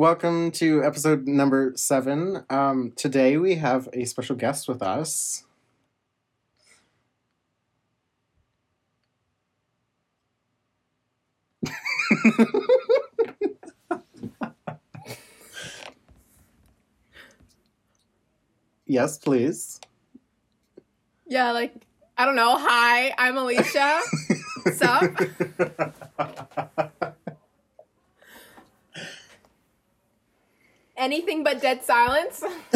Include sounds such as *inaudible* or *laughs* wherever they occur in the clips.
welcome to episode number seven. Um, today we have a special guest with us. *laughs* yes, please. Yeah, like I don't know. Hi, I'm Alicia. *laughs* Sup? *laughs* Anything but dead silence. *laughs*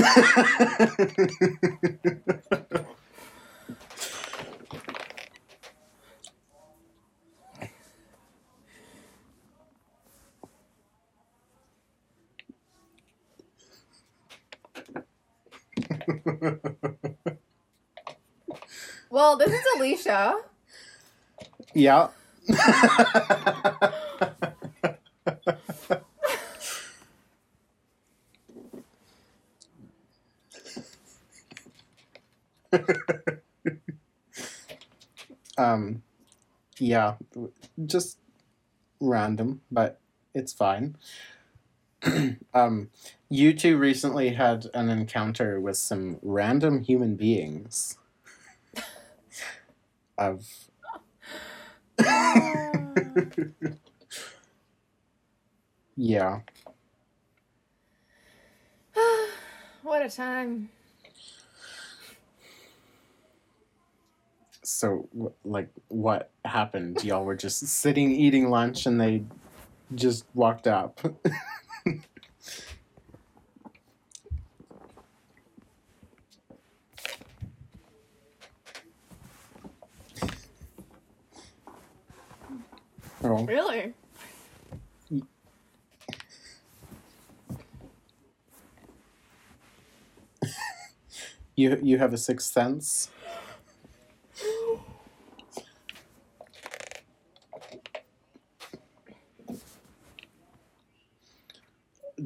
well, this is Alicia. yeah. *laughs* *laughs* um, yeah, just random, but it's fine. *clears throat* um, you two recently had an encounter with some random human beings. of *laughs* yeah. *sighs* what a time. So, like, what happened? Y'all were just sitting eating lunch and they just walked up. *laughs* oh, Really? *laughs* you you have a sixth sense.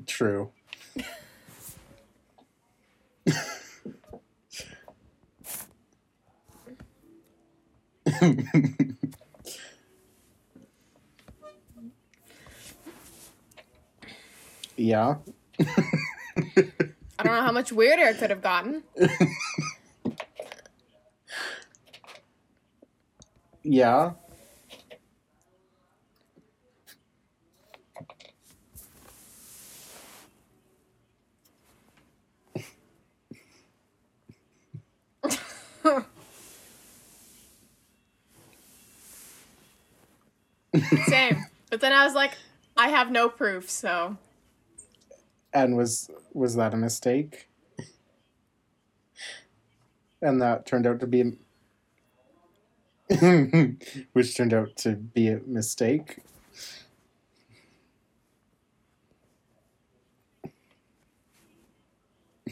True. yeah. I don't know how much weirder it could have gotten. Yeah. *laughs* Same. But then I was like, I have no proof, so And was was that a mistake? And that turned out to be *laughs* which turned out to be a mistake. *laughs*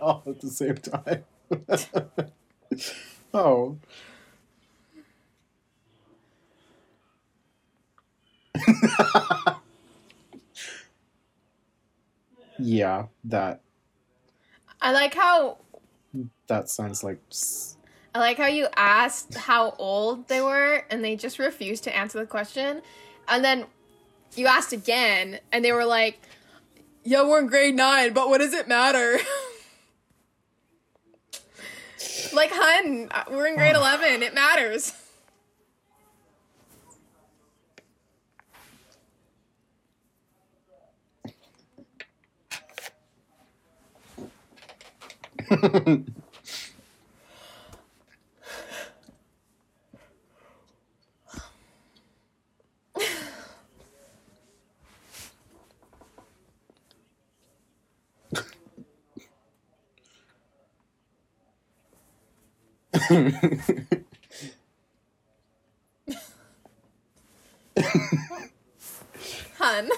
All at the same time. oh. *laughs* yeah, that I like how that sounds like I like how you asked how old they were and they just refused to answer the question. And then you asked again and they were like, Yeah, we're in grade nine, but what does it matter? *laughs* like, hun, we're in grade 11. It matters. Hun,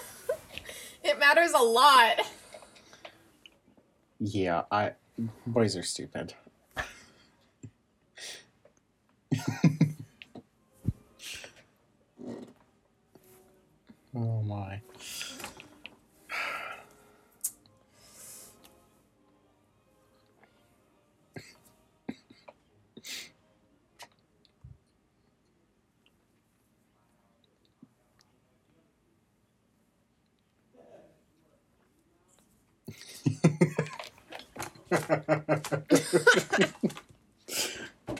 it matters a lot. yeah, I boys are stupid. *laughs* oh my. *laughs*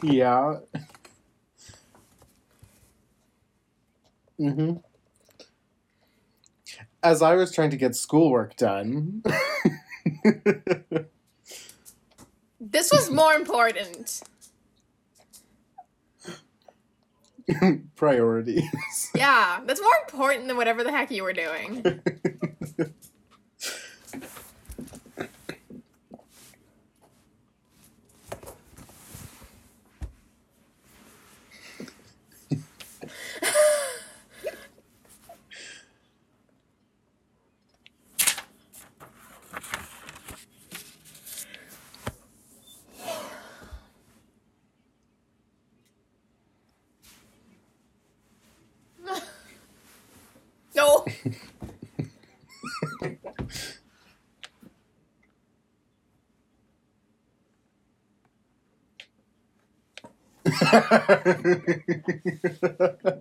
yeah. hmm As I was trying to get schoolwork done. *laughs* This was more important. *laughs* Priorities. Yeah, that's more important than whatever the heck you were doing. No. Uh, yeah. Ah. Yeah.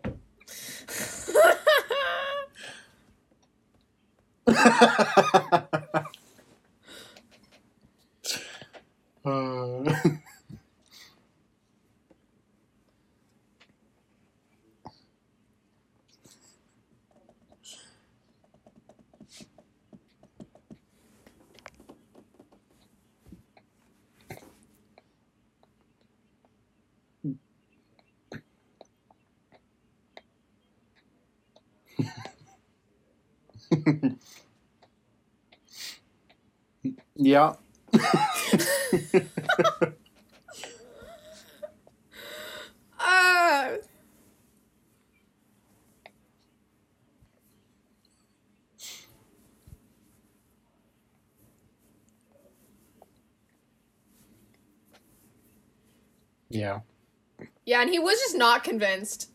Yeah, and he was just not convinced.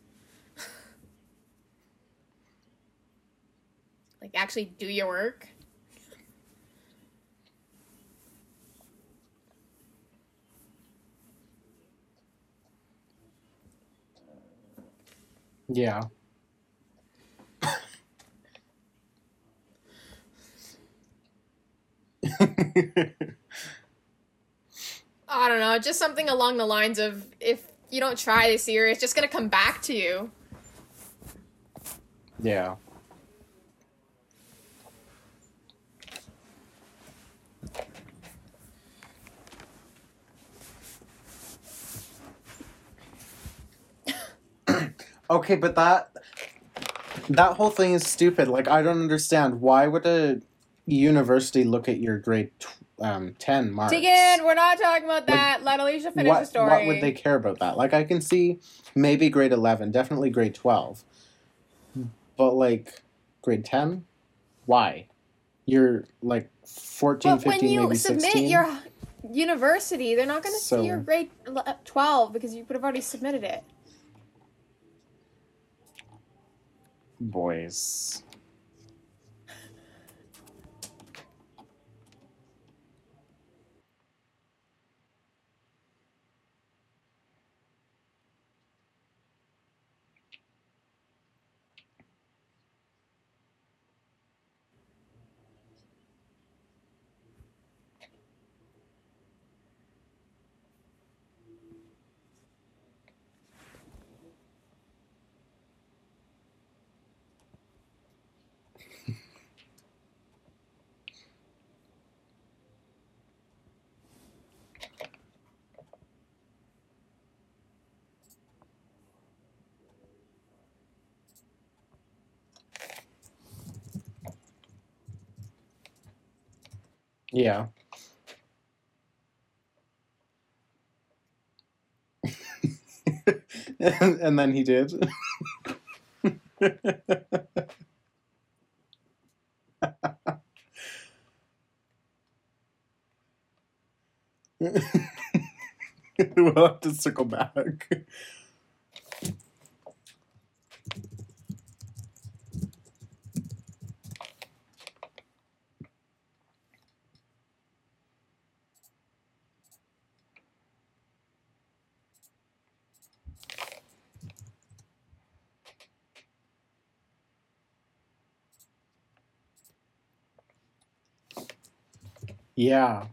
*laughs* like, actually do your work. Yeah. I don't know, just something along the lines of if you don't try this year, it's just gonna come back to you. yeah. *coughs* okay, but that that whole thing is stupid. Like I don't understand why would a university look at your grade tw- um, 10 marks? Tegan, we're not talking about that. Let Alicia finish what, the story. what would they care about that? Like, I can see maybe grade 11, definitely grade 12. But, like, grade 10? Why? You're, like, 14, But 15, when you maybe submit 16? your university, they're not going to So- see your grade 12 because you would have already submitted it. Boys. Yeah. *laughs* and, then he did. *laughs* we'll have to circle back. Yeah.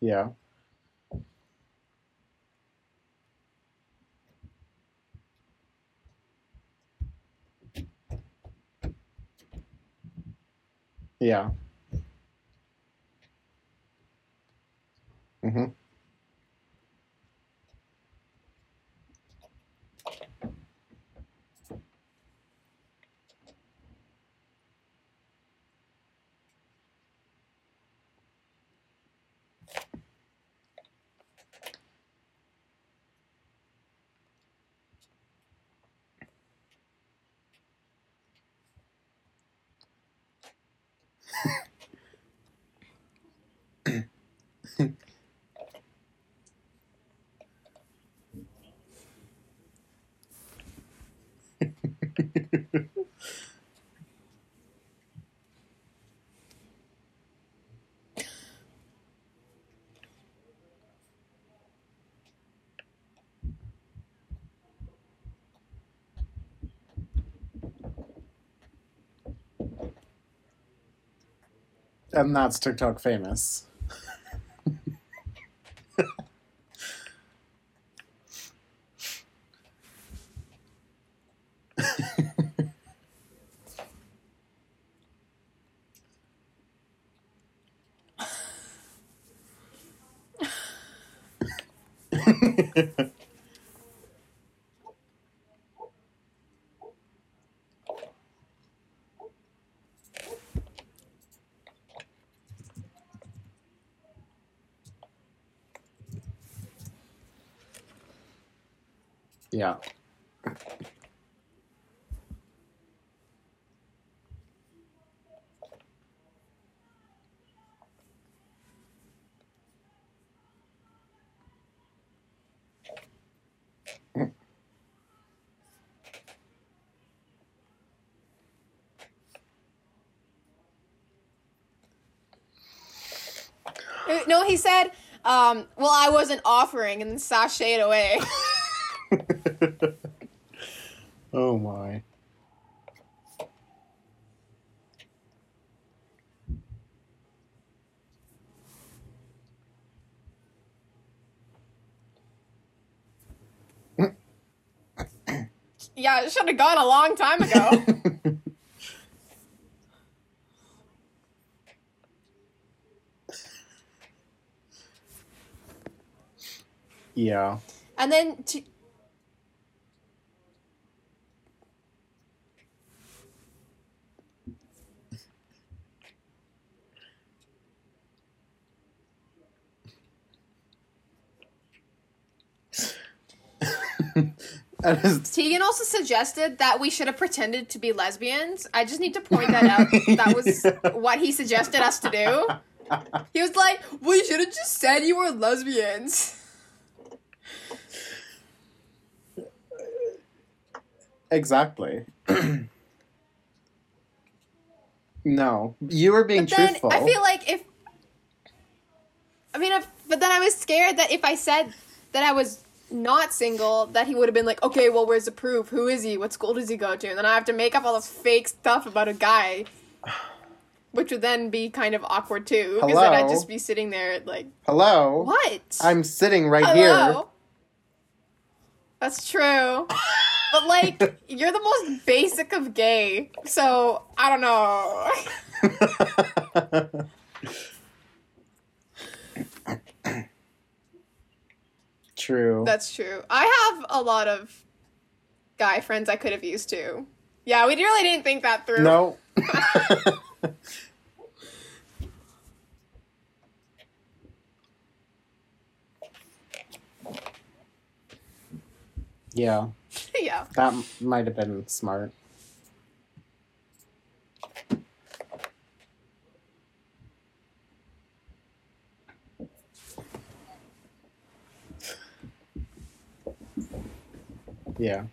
yeah. Yeah. hmm And that's TikTok famous. yeah. No, he said, um, well, I wasn't offering and then sashayed away. *laughs* oh my. yeah, it should have gone a long time ago. *laughs* yeah. and then to, *laughs* his- Tegan also suggested that we should have pretended to be lesbians. I just need to point that out. *laughs* That was what he suggested us to do. He was like, "Well, you should have just said you were lesbians." Exactly. *clears throat* no. You were being But then truthful. I feel like if I mean, if, but then I was scared that if I said that I was not single, that he would have been like, "Okay, well, where's the proof? Who is he? What school does he go to?" And then I have to make up all this fake stuff about a guy, which would then be kind of awkward too, because then I'd just be sitting there like, Hello? "What?" I'm sitting right here. That's true. But like, you're the most basic of gay, so I don't know. *laughs* True. That's true. I have a lot of guy friends I could have used too. Yeah, we really didn't think that through. no. *laughs* yeah, *laughs* yeah. That might have been smart. Yeah.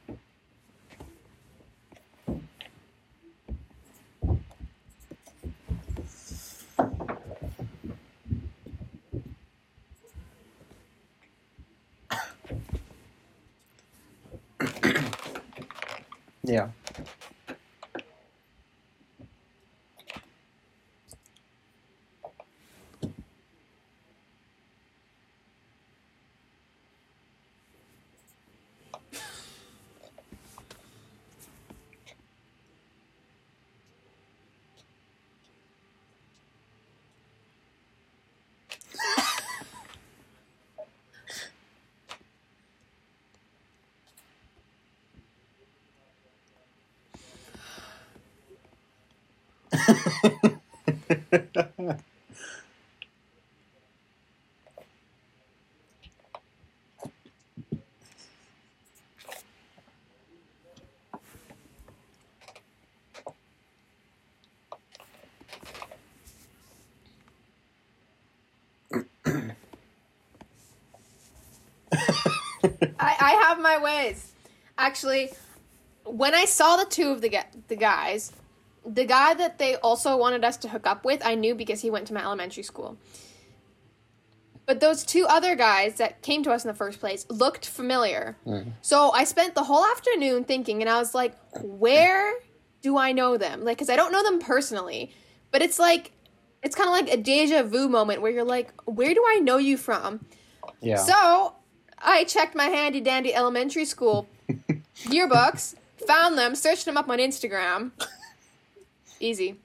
Yeah. I, have my ways. Actually, when I saw the two of the the guys, the guy that they also wanted us to hook up with, I knew because he went to my elementary school. But those two other guys that came to us in the first place looked familiar. Mm-hmm. So I spent the whole afternoon thinking, and I was like, where do I know them? Like, because I don't know them personally, but it's like, it's kind of like a deja vu moment where you're like, where do I know you from? yeah. So I checked my handy dandy elementary school *laughs* yearbooks, found them, searched them up on Instagram. Easy.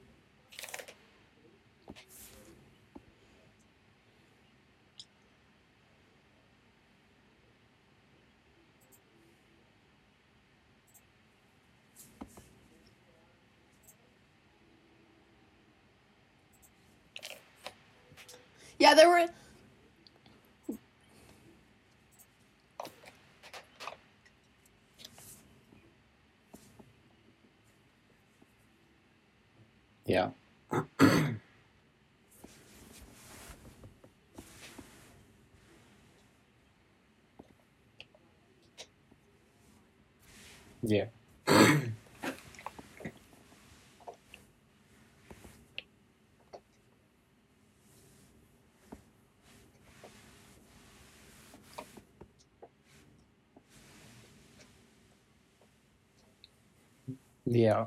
Yeah, there were yeah. yeah. Yeah.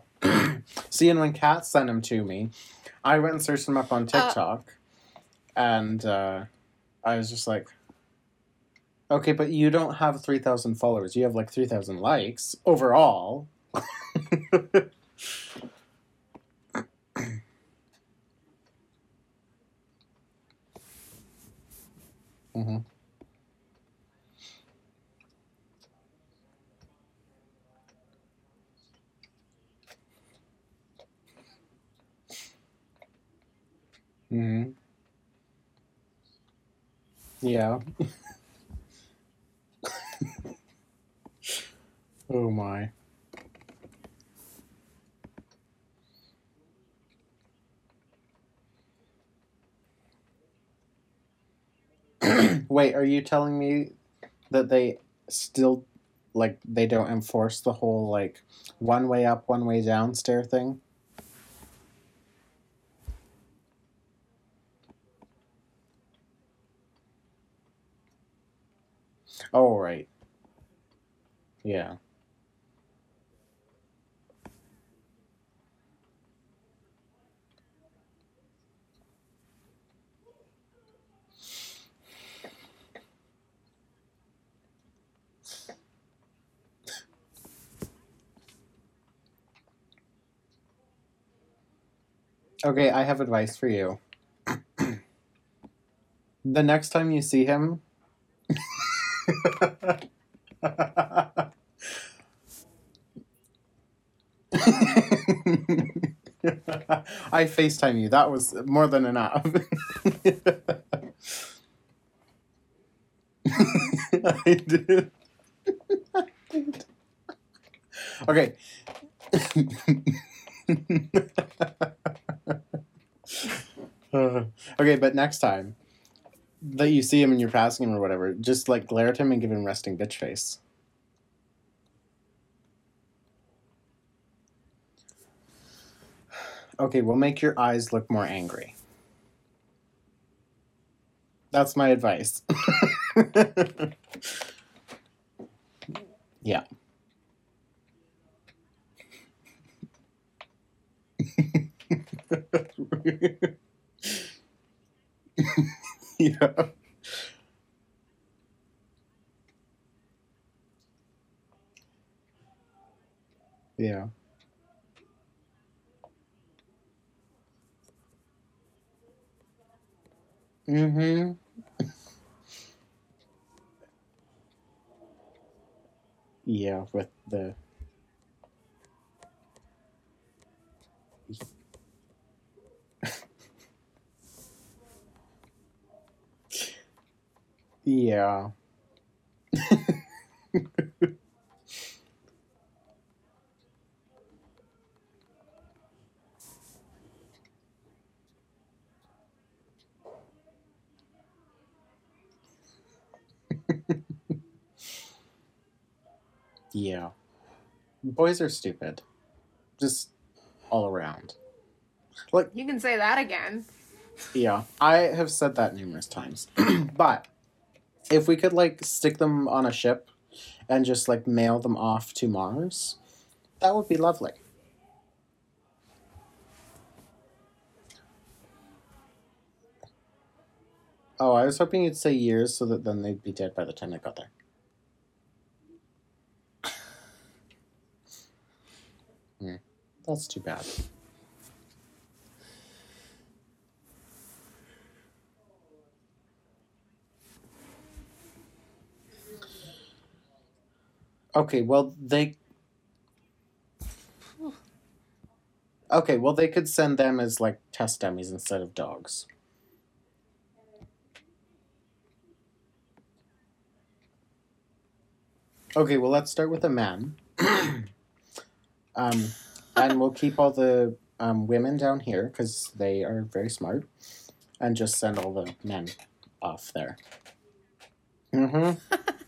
See, and when Kat sent him to me, I went and searched him up on TikTok, and uh, I was just like, okay, but you don't have 3,000 followers. You have like 3,000 likes overall. *laughs* hmm hmm Yeah. *laughs* oh my. *clears throat* Wait, are you telling me that they still like they don't enforce the whole like one way up, one way down stair thing? Oh right. Yeah. Okay, I have advice for you. *clears throat* the next time you see him, I FaceTime you. That was more than enough. I did. Okay. *laughs* Okay, but next time that you see him and you're passing him or whatever, just like glare at him and give him resting bitch face. Okay, we'll make your eyes look more angry. That's my advice. *laughs* yeah. *laughs* *laughs* yeah. Yeah. Mm-hmm. *laughs* Yeah, with the Yeah. yeah. Boys are stupid. Just all around. Like, You can say that again. yeah, I have said that numerous times. *clears throat* but if we could like stick them on a ship and just like mail them off to Mars, that would be lovely. Oh, I was hoping you'd say years so that then they'd be dead by the time they got there. *laughs* Hmm, that's too bad. Okay, well they. Okay, well they could send them as like test dummies instead of dogs. Okay, well let's start with the men. um, and we'll keep all the um, women down here because they are very smart, and just send all the men off there. Mm-hmm. *laughs*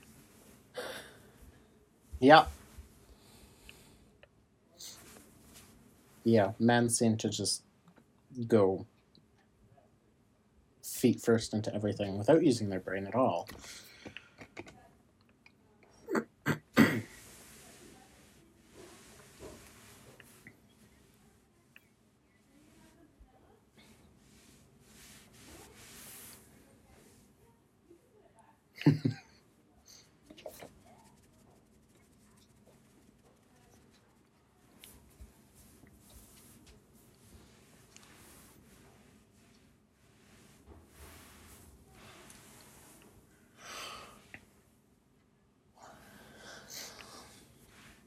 Yeah. Yeah, men seem to just go feet first into everything without using their brain at all.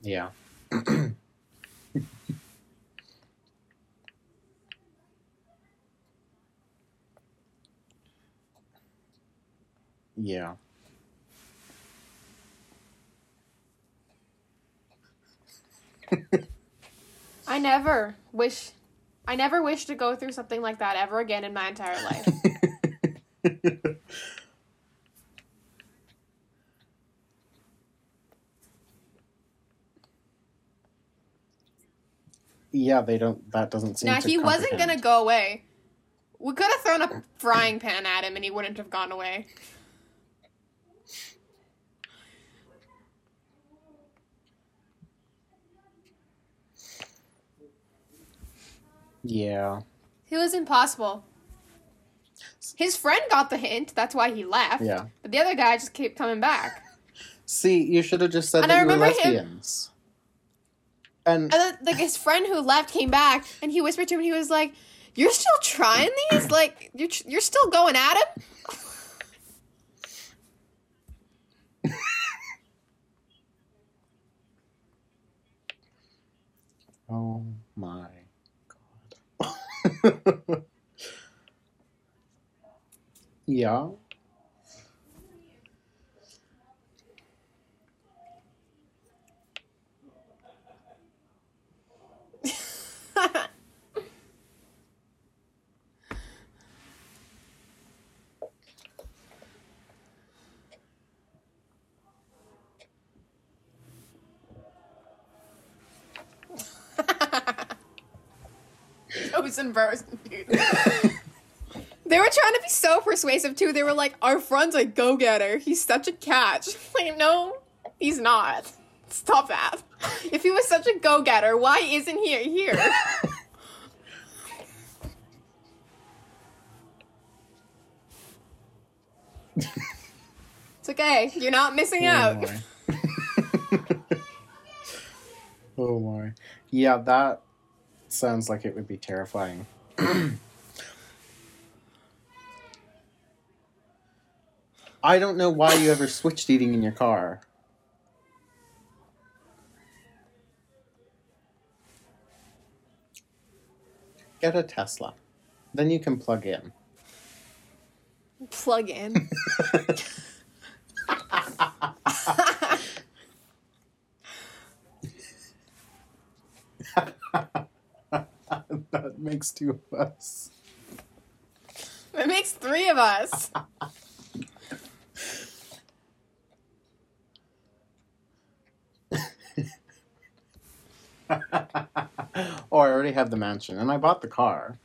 Yeah. Yeah. I never wish I never wish to go through something like that ever again in my entire life. *laughs* yeah, they don't. That doesn't seem. now to he wasn't comprehend. gonna go away. We could have thrown a frying pan at him and he wouldn't have gone away. Yeah. It was impossible. His friend got the hint, that's why he left. Yeah. But the other guy just kept coming back. See, you should have just said And I that you were remember him- lesbians. And And then, like his friend who left came back, and he whispered to him, and he was like, "You're still trying these? Like you're you're still going at him?" *laughs* oh my *laughs* god. Yeah. in person, dude. they were trying to be so persuasive too. They were like, "Our friend's a go-getter. He's such a catch." *laughs* Like, no, he's not. Stop that. If he was such a go-getter, why isn't he here? it's okay. You're not missing oh, out. my. *laughs* oh my. Yeah, that sounds like it would be terrifying. I don't know why you ever switched eating in your car. Get a Tesla. Then you can plug in. Plug in. *laughs* *laughs* *laughs* that makes two of us. It makes three of us. *laughs* *laughs* oh, I already have the mansion and I bought the car.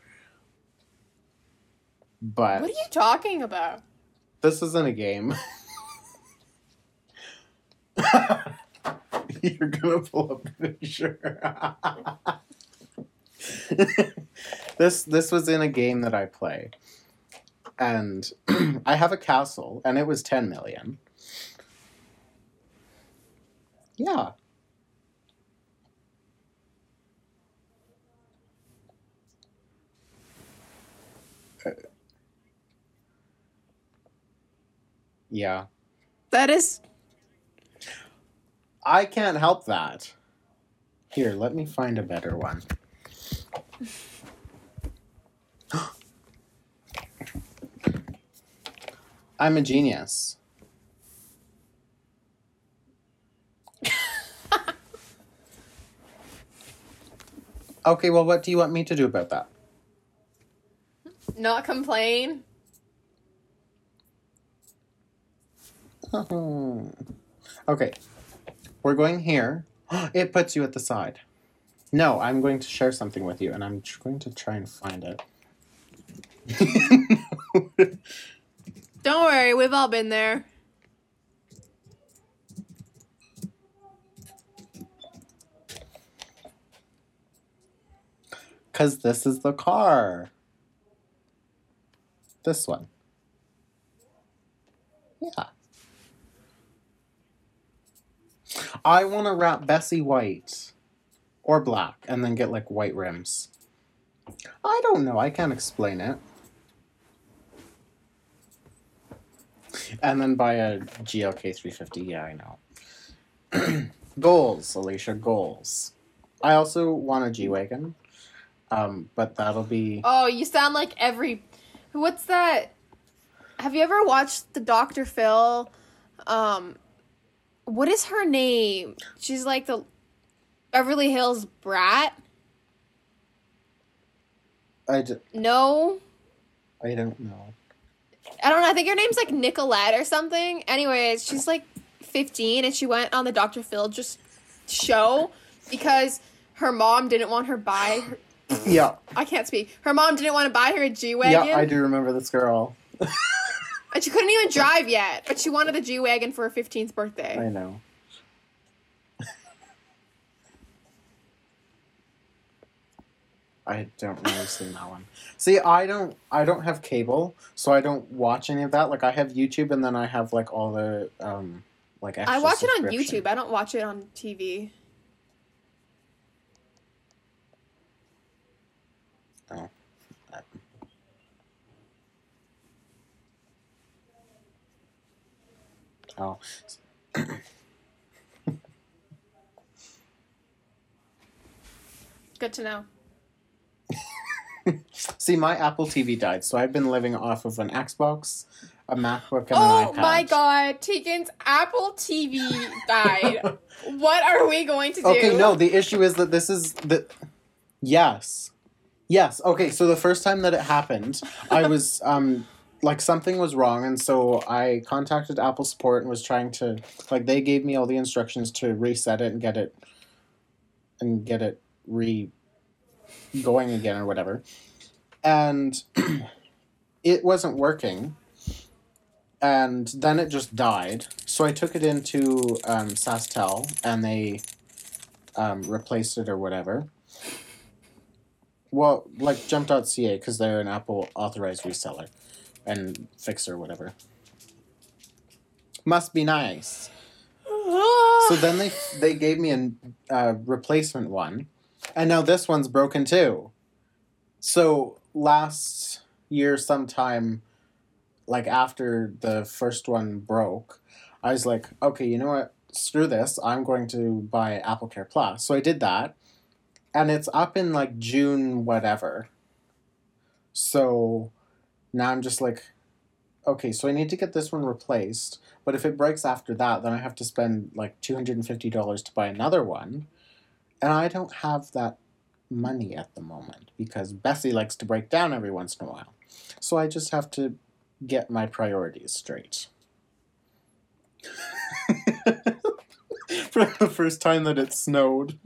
But What are you talking about? this isn't a game. You're gonna pull up the picture. *laughs* this this was in a game that I play. And *clears throat* I have a castle and it was 10 million. Yeah. Uh, yeah. That is I can't help that. Here, let me find a better one. *gasps* I'm a genius. *laughs* okay, well, what do you want me to do about that? not complain. *laughs* okay, we're going here. *gasps* It puts you at the side. No, I'm going to share something with you, and I'm going to try and find it. Don't worry, we've all been there. Because this is the car. This one. Yeah. I want to wrap Bessie white or black and then get like white rims. I don't know. I can't explain it. And then buy a GLK 350. Yeah, I know. *clears throat* goals, Alicia, goals. I also want a G Wagon, um, but that'll be. Oh, you sound like every. What's that? Have you ever watched the Dr. Phil? Um, what is her name? She's like the Beverly Hills brat. I, d- No, I don't know. I don't know. I think her name's like Nicolette or something. Anyways, she's like 15 and she went on the Dr. Phil just show because her mom didn't want her buy. Her, *laughs* Yeah, I can't speak. Her mom didn't want to buy her a G wagon. yeah, I do remember this girl. *laughs* And she couldn't even drive yet, but she wanted the G wagon for her 15th birthday. I know. I don't really see that one. See, I don't, I don't have cable, so I don't watch any of that. Like, I have YouTube, and then I have like all the, um, like. I watch it on. YouTube. I don't watch it on TV. Oh. Oh. Good to know. *laughs* See, my Apple TV died, so I've been living off of an Xbox, a MacBook, and an iPad. Oh my god, Tegan's Apple TV died. *laughs* what are we going to do? Okay, no, the issue is that this is the. Yes. Yes. Okay, so the first time that it happened, I *laughs* was um like something was wrong and so I contacted Apple support and was trying to like they gave me all the instructions to reset it and get it and get it re going again or whatever. and *clears throat* it wasn't working. And then it just died. So I took it into um, SaskTel and they um, replaced it or whatever. Well, like jump.ca because they're an Apple authorized reseller and fixer, whatever. Must be nice. *sighs* So then they they gave me a uh, replacement one, and now this one's broken too. So last year, sometime, like after the first one broke, I was like, okay, you know what? Screw this. I'm going to buy Apple Care Plus. So I did that, and it's up in like June, whatever. So now I'm just like, okay, so I need to get this one replaced. But if it breaks after that, then I have to spend like $250 to buy another one. And I don't have that money at the moment because Bessie likes to break down every once in a while. So I just have to get my priorities straight. *laughs* For the first time that it snowed.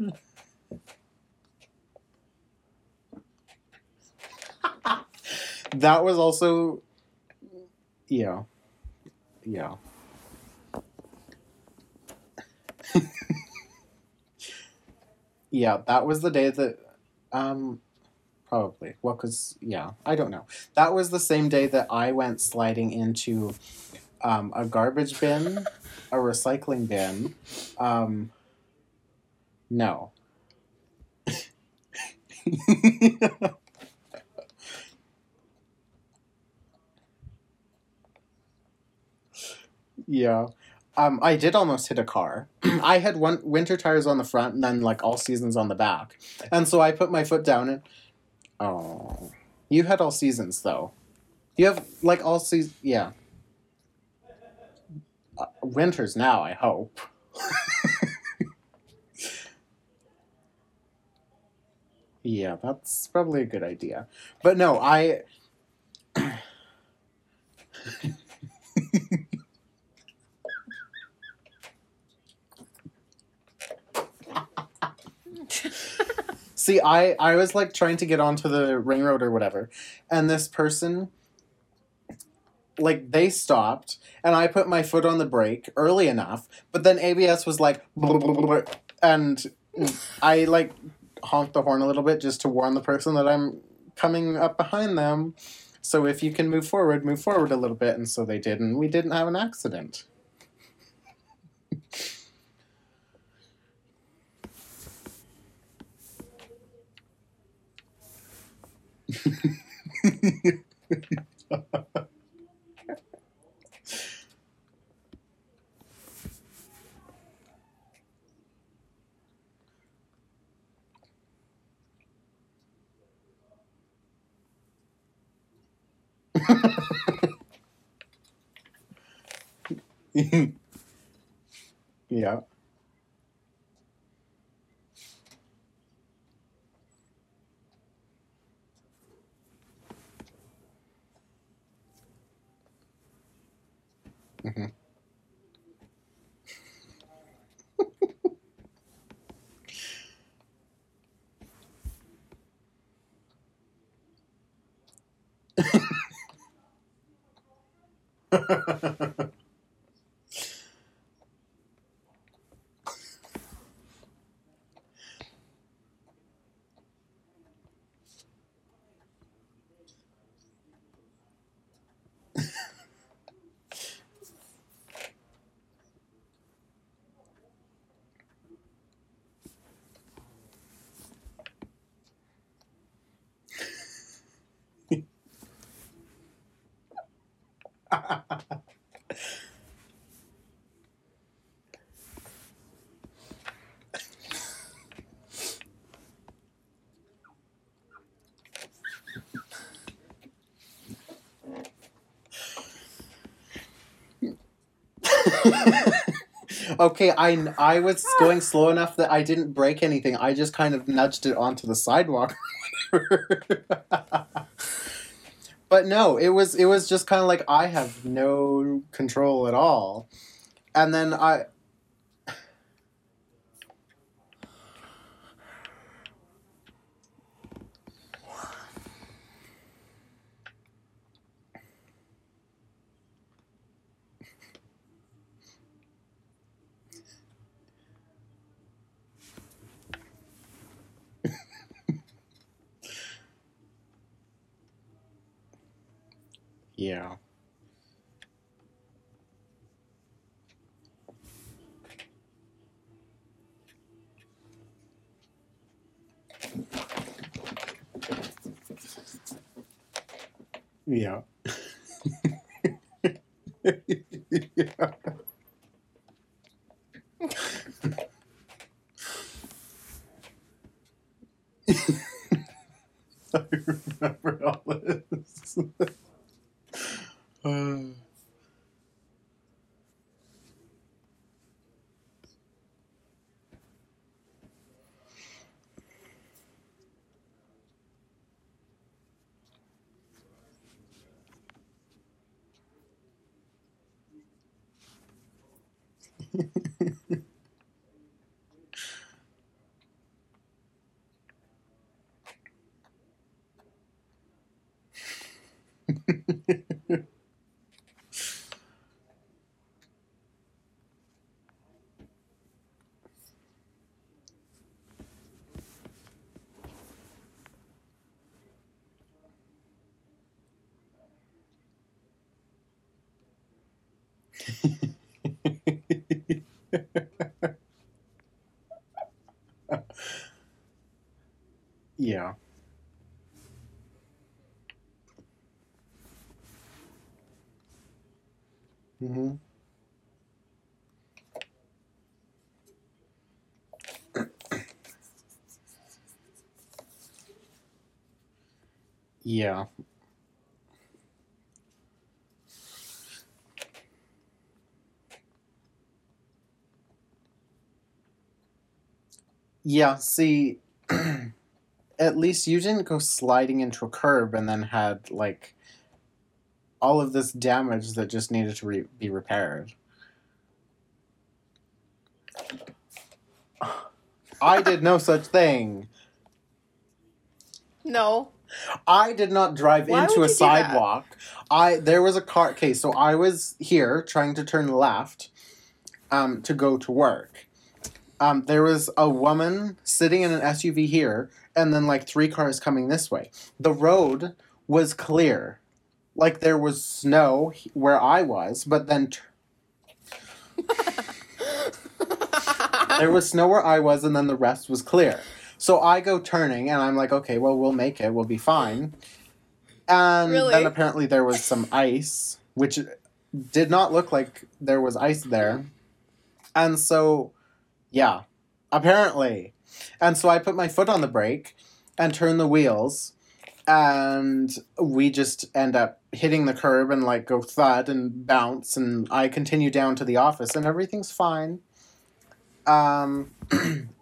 that was also yeah. Yeah. *laughs* yeah, that was the day that um probably. Well, cuz yeah, I don't know. That was the same day that I went sliding into um, a garbage bin, a recycling bin. Um no. *laughs* Yeah. Um, I did almost hit a car. *clears throat* I had one winter tires on the front and then like all seasons on the back. And so I put my foot down and oh, you had all seasons though. You have like all seasons, yeah. Uh, winters now, I hope. *laughs* yeah, that's probably a good idea. But no, I *clears throat* See, I I was like trying to get onto the ring road or whatever, and this person like they stopped and I put my foot on the brake early enough, but then ABS was like and I like honked the horn a little bit just to warn the person that I'm coming up behind them. So if you can move forward, move forward a little bit, and so they did, and we didn't have an accident. *laughs* yeah. Hmm *laughs* okay, I I was *laughs* going slow enough that I didn't break anything. I just kind of nudged it onto the sidewalk. *laughs* but no, it was it was just kind of like I have no control at all. And then I Yeah. yeah. *laughs* I remember all this. Uh, yeah. hmm Yeah. Yeah, see, *clears throat* at least you didn't go sliding into a curb and then had, like, all of this damage that just needed to re- be repaired. *sighs* I did no such thing. No. I did not drive Why into a you do that? sidewalk. I there was a car. Okay, so I was here trying to turn left, um, to go to work. Um, there was a woman sitting in an SUV here, and then like three cars coming this way. The road was clear, like there was snow where I was, but then t- *laughs* there was snow where I was, and then the rest was clear. So I go turning, and I'm like, okay, well, we'll make it. We'll be fine. And Really? then apparently there was some ice, which did not look like there was ice there. And so, yeah, apparently. And so I put my foot on the brake and turn the wheels, and we just end up hitting the curb and like go thud and bounce. And I continue down to the office, and everything's fine. Um, *clears throat*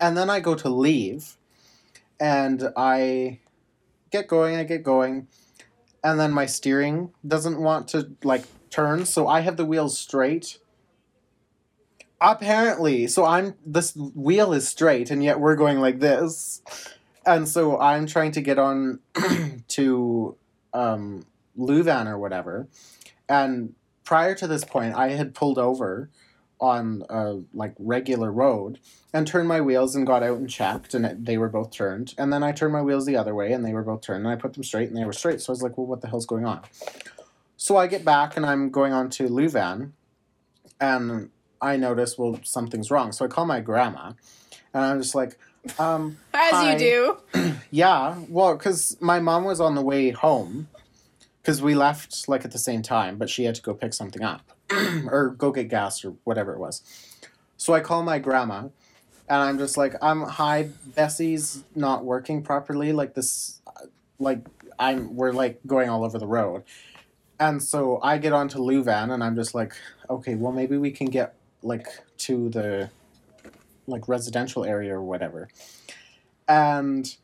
and then I go to leave, and I get going, I get going, and then my steering doesn't want to like turn, so I have the wheels straight. Apparently, so I'm this wheel is straight, and yet we're going like this, and so I'm trying to get on *clears throat* to um, Lewvan or whatever, and prior to this point, I had pulled over on a like regular road and turned my wheels and got out and checked and it, they were both turned. And then i turned my wheels the other way and they were both turned and i put them straight and they were straight. So i was like well what the hell's going on? So i get back and i'm going on to Lewvan and i notice well something's wrong. So i call my grandma and i'm just like um *laughs* As Hi. you do. *clears throat* yeah well because my mom was on the way home because we left like at the same time but she had to go pick something up *clears throat* or go get gas or whatever it was. So i call my grandma and i'm just like i'm hi bessie's not working properly like this like i'm we're like going all over the road. And so i get onto Lewvan and i'm just like okay well maybe we can get like to the like residential area or whatever. And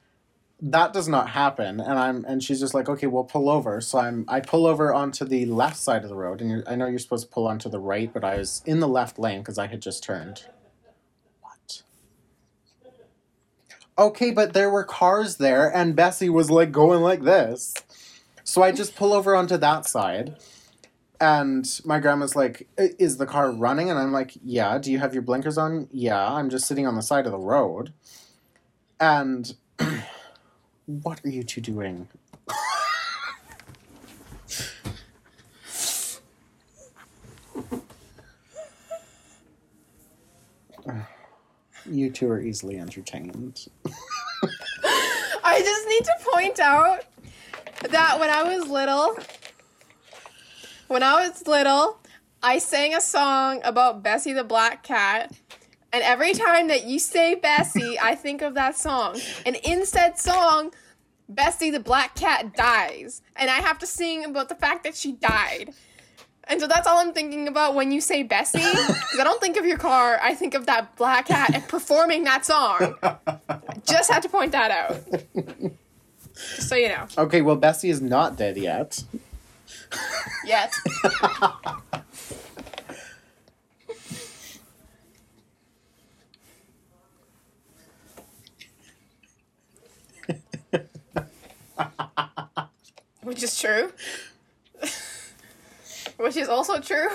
that does not happen. And i'm and she's just like okay we'll pull over. So i'm i pull over onto the left side of the road. And i know you're supposed to pull onto the right but i was in the left lane because i had just turned. What? Okay but there were cars there and bessie was like going like this. So i just pull over onto that side. And my grandma's like is the car running? And i'm like yeah do you have your blinkers on? Yeah i'm just sitting on the side of the road. And *clears throat* What are you two doing? you two are easily entertained. I just need to point out that when I was little, when I was little, I sang a song about Bessie the Black Cat and every time that you say Bessie, I think of that song. And in said song, Bessie the Black Cat dies. And I have to sing about the fact that she died. And so that's all I'm thinking about when you say Bessie. *laughs* Because I don't think of your car, I think of that black cat and performing that song. Just had to point that out. Just so you know. Okay, well, Bessie is not dead yet. Yet. *laughs* Which is true. *laughs* Which is also true.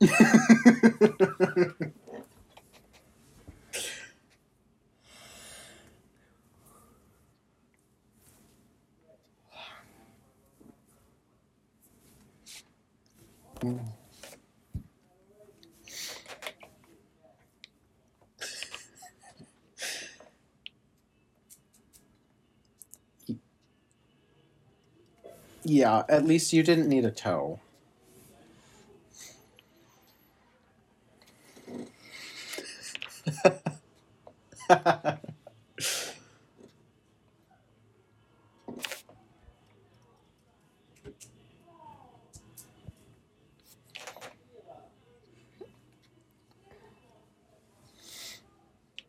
*laughs* Yeah, at least you didn't need a toe. *laughs*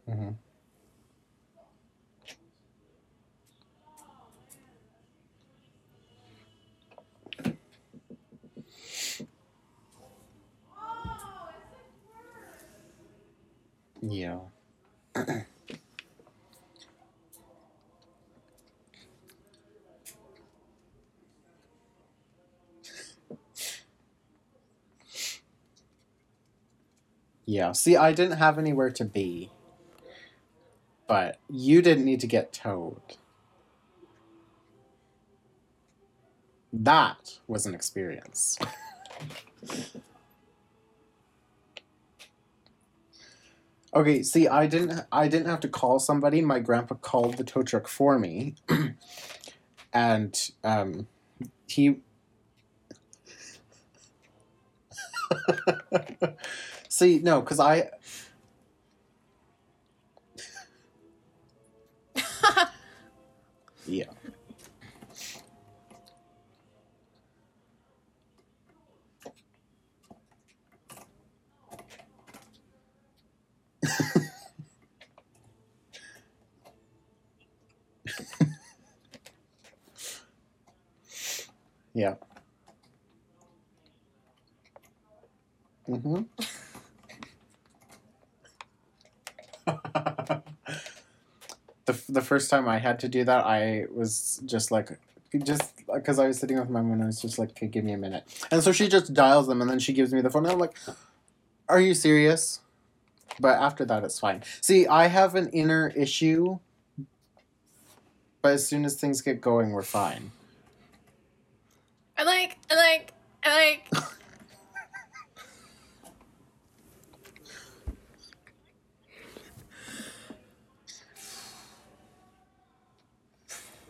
Mhm. Yeah. Yeah, see, I didn't have anywhere to be. But you didn't need to get towed. That was an experience. *laughs* okay, see, I didn't I didn't have to call somebody. My grandpa called the tow truck for me. *clears throat* and um he *laughs* See, no, cuz I *laughs* yeah. Yeah. Mm-hmm. *laughs* the, the first time I had to do that, I was just like, just because I was sitting with my mom and I was just like, okay, give me a minute. And so she just dials them and then she gives me the phone. And I'm like, are you serious? But after that, it's fine. See, I have an inner issue, but as soon as things get going, we're fine. I like, I like, I like. *laughs*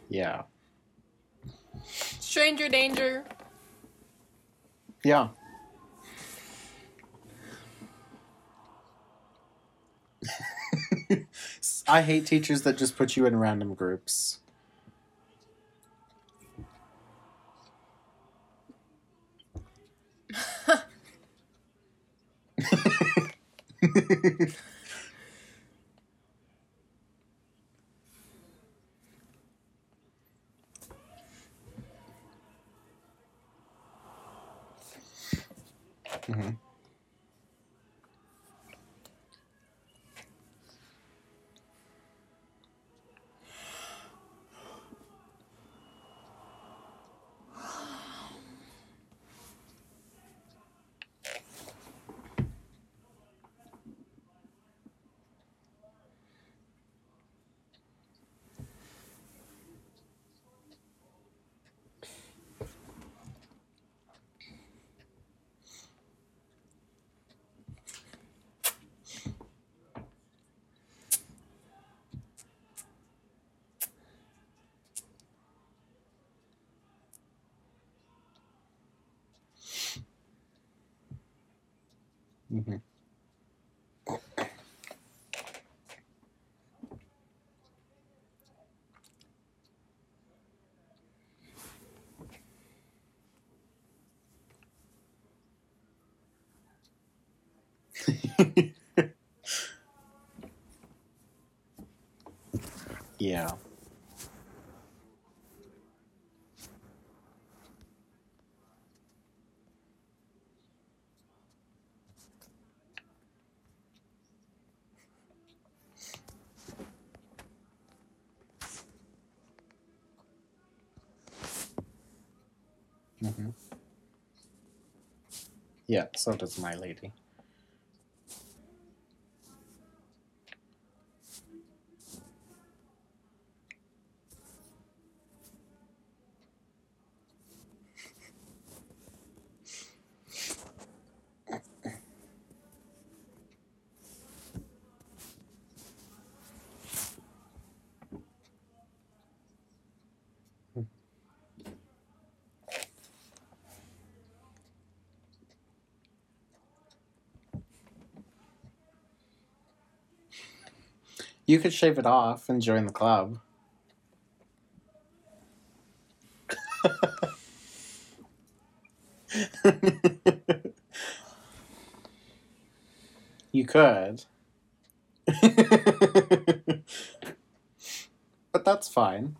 Yeah. Stranger danger. Yeah. *laughs* I hate teachers that just put you in random groups. Mhm. *laughs* yeah. hmm Yeah, so does my lady. You could shave it off and join the club. you could. but that's fine.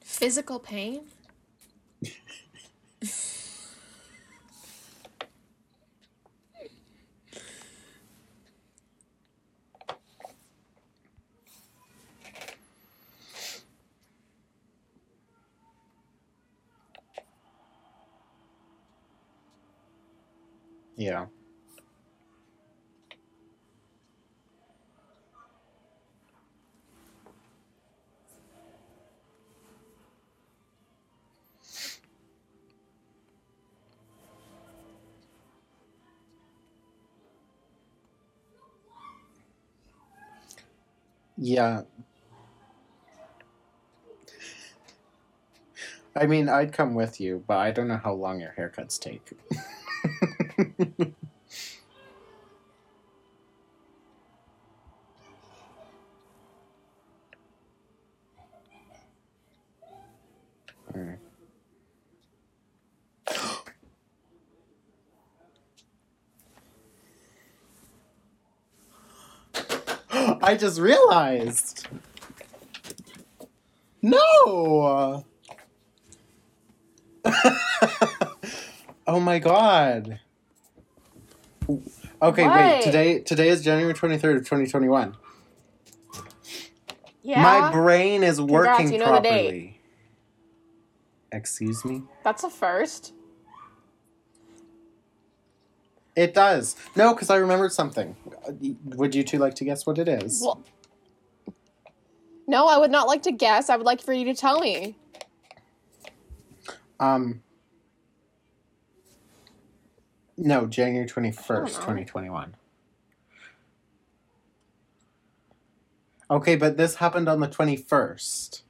Physical pain? Yeah. Yeah. I mean, I'd come with you, but I don't know how long your haircuts take. *laughs* Mm. I just realized. No. *laughs* oh my god. Okay, wait. Today today is January 23rd of 2021. Yeah. My brain is working you know properly. Excuse me? That's a first. It does. No, because I remembered something. Would you two like to guess what it is? Well, no, I would not like to guess. I would like for you to tell me. Um. No, January twenty first, twenty twenty one. Okay, but this happened on the 21st.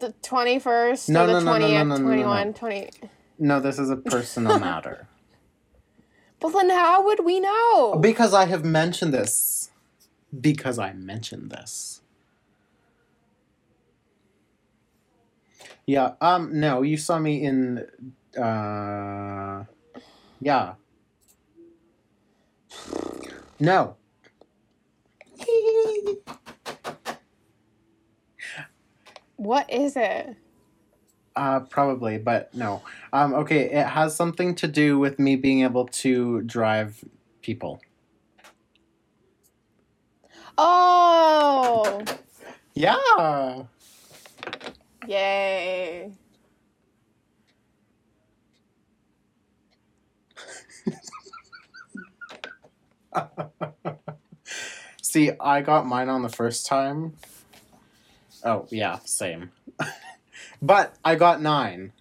The 21st No, or the no, no, no, 20th, no, no, no, no, 21, no. 20. No, this is a personal *laughs* matter. But then how would we know? Because I have mentioned this. Because I mentioned this. Yeah, um, no, you saw me in, uh, yeah. No. *laughs* what is it? Uh, probably, but no. Um, okay, it has something to do with me being able to drive people. Oh! Yeah. Yay. *laughs* See, I got mine on the first time. Oh, yeah, same. *laughs* But I got nine.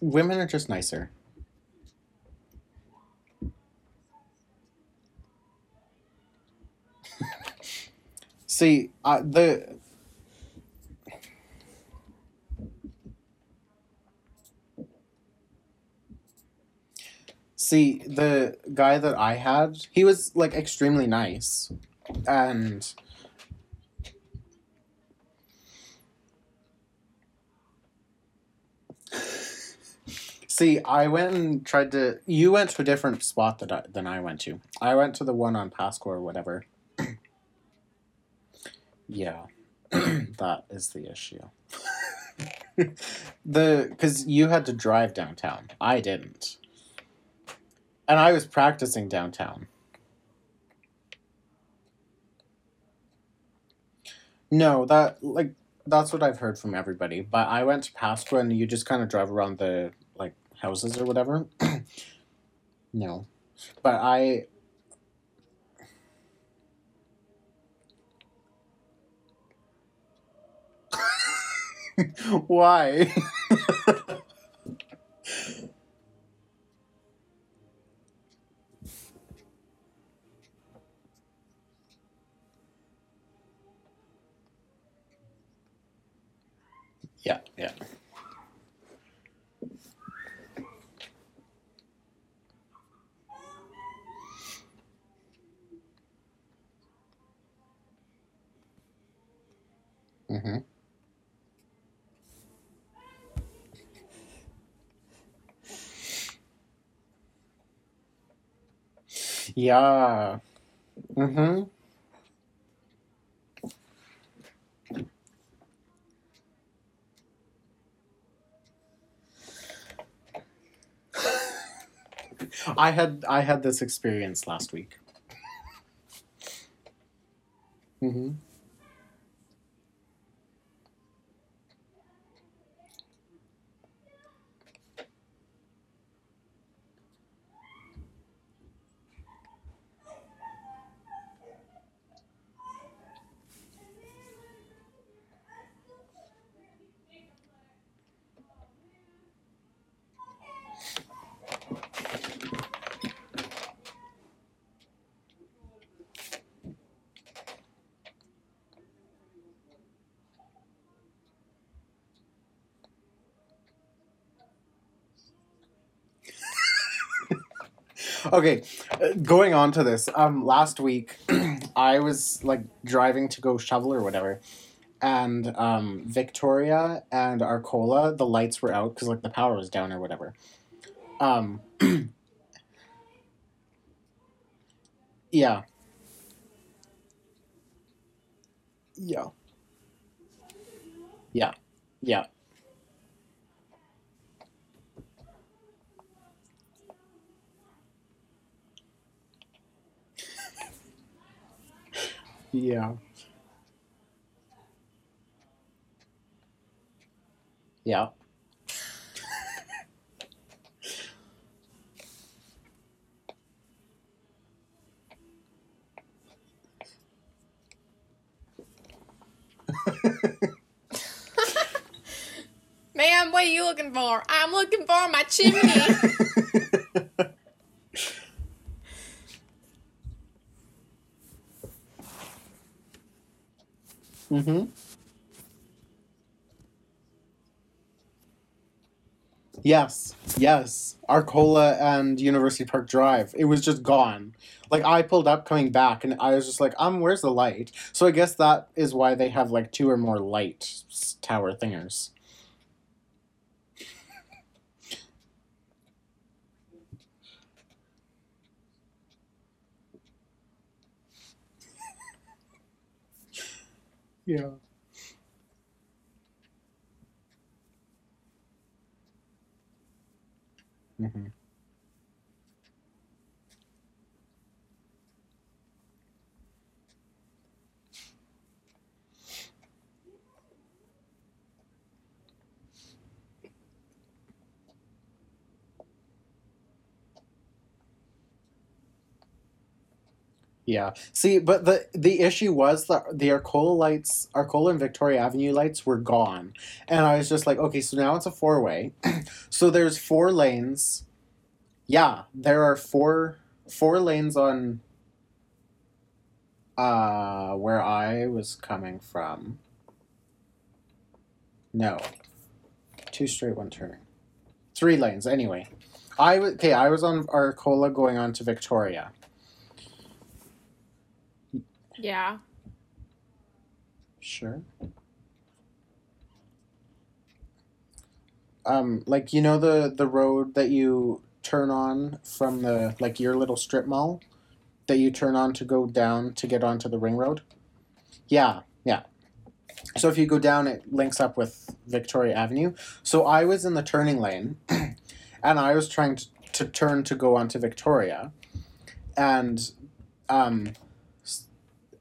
Women are just nicer. *laughs* See, uh, the See, the guy that I had, he was like extremely nice. And *laughs* See, I went and tried to. You went to a different spot that I, than I went to. I went to the one on Pasqua or whatever. *clears throat* yeah, *clears throat* that is the issue. *laughs* the because you had to drive downtown. I didn't, and I was practicing downtown. No, that like that's what I've heard from everybody. But I went to Pasqua and you just kind of drive around the like houses or whatever. *clears throat* no. But I *laughs* Why? *laughs* yeah, yeah. Mm-hmm. Yeah. Mm-hmm. I had I had this experience last week. Mm-hmm. Okay, uh, going on to this. Um, last week, *clears throat* I was like driving to go shovel or whatever, and um, Victoria and Arcola, the lights were out because like the power was down or whatever. Um, *clears throat* yeah, yeah, yeah, yeah. Yeah. Yeah. *laughs* Ma'am, what are you looking for? I'm looking for my chimney. *laughs* mm-hmm. Yes, yes. Arcola and University Park Drive. It was just gone. Like I pulled up coming back and I was just like, um, where's the light? So I guess that is why they have like two or more light tower thingers. Yeah. Mm-hmm. Yeah. See, but the the issue was that the Arcola lights, Arcola and Victoria Avenue lights were gone, and I was just like, okay, so now it's a four way, *clears throat* so there's four lanes. Yeah, there are four four lanes on. Uh, where I was coming from. No, two straight, one turning, three lanes. Anyway, I was okay. I was on Arcola going on to Victoria. Yeah. Sure. Um, like you know the the road that you turn on from the like your little strip mall that you turn on to go down to get onto the ring road. Yeah, yeah. So if you go down, it links up with Victoria Avenue. So I was in the turning lane, *clears throat* and I was trying to, to turn to go onto Victoria, and um,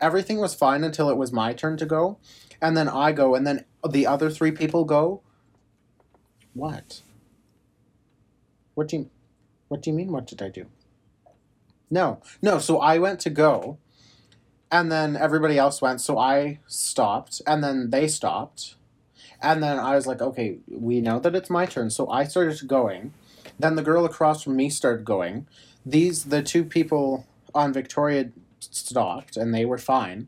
everything was fine until it was my turn to go, and then I go, and then the other three people go. What? What do you, what do you mean? What did I do? No, no. So I went to go, and then everybody else went. So I stopped, and then they stopped, and then I was like, okay, we know that it's my turn. So I started going. Then the girl across from me started going. These the two people on Victoria stopped and they were fine.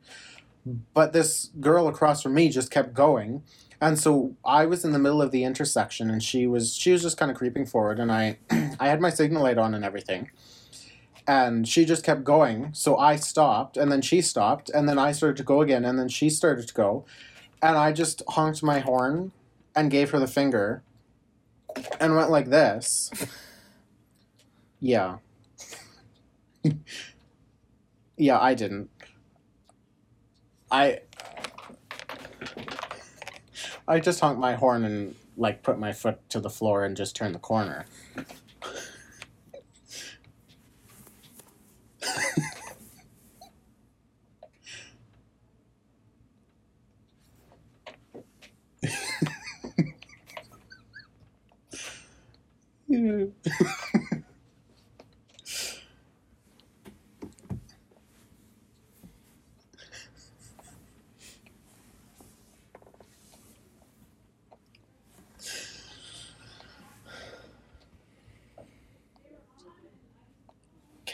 But this girl across from me just kept going. And so I was in the middle of the intersection and she was she was just kind of creeping forward and I *clears throat* I had my signal light on and everything. And she just kept going. So I stopped and then she stopped and then I started to go again and then she started to go. And I just honked my horn and gave her the finger and went like this. *laughs* Yeah. *laughs* Yeah, I didn't. I I just honked my horn and like put my foot to the floor and just turned the corner. yeah. *laughs*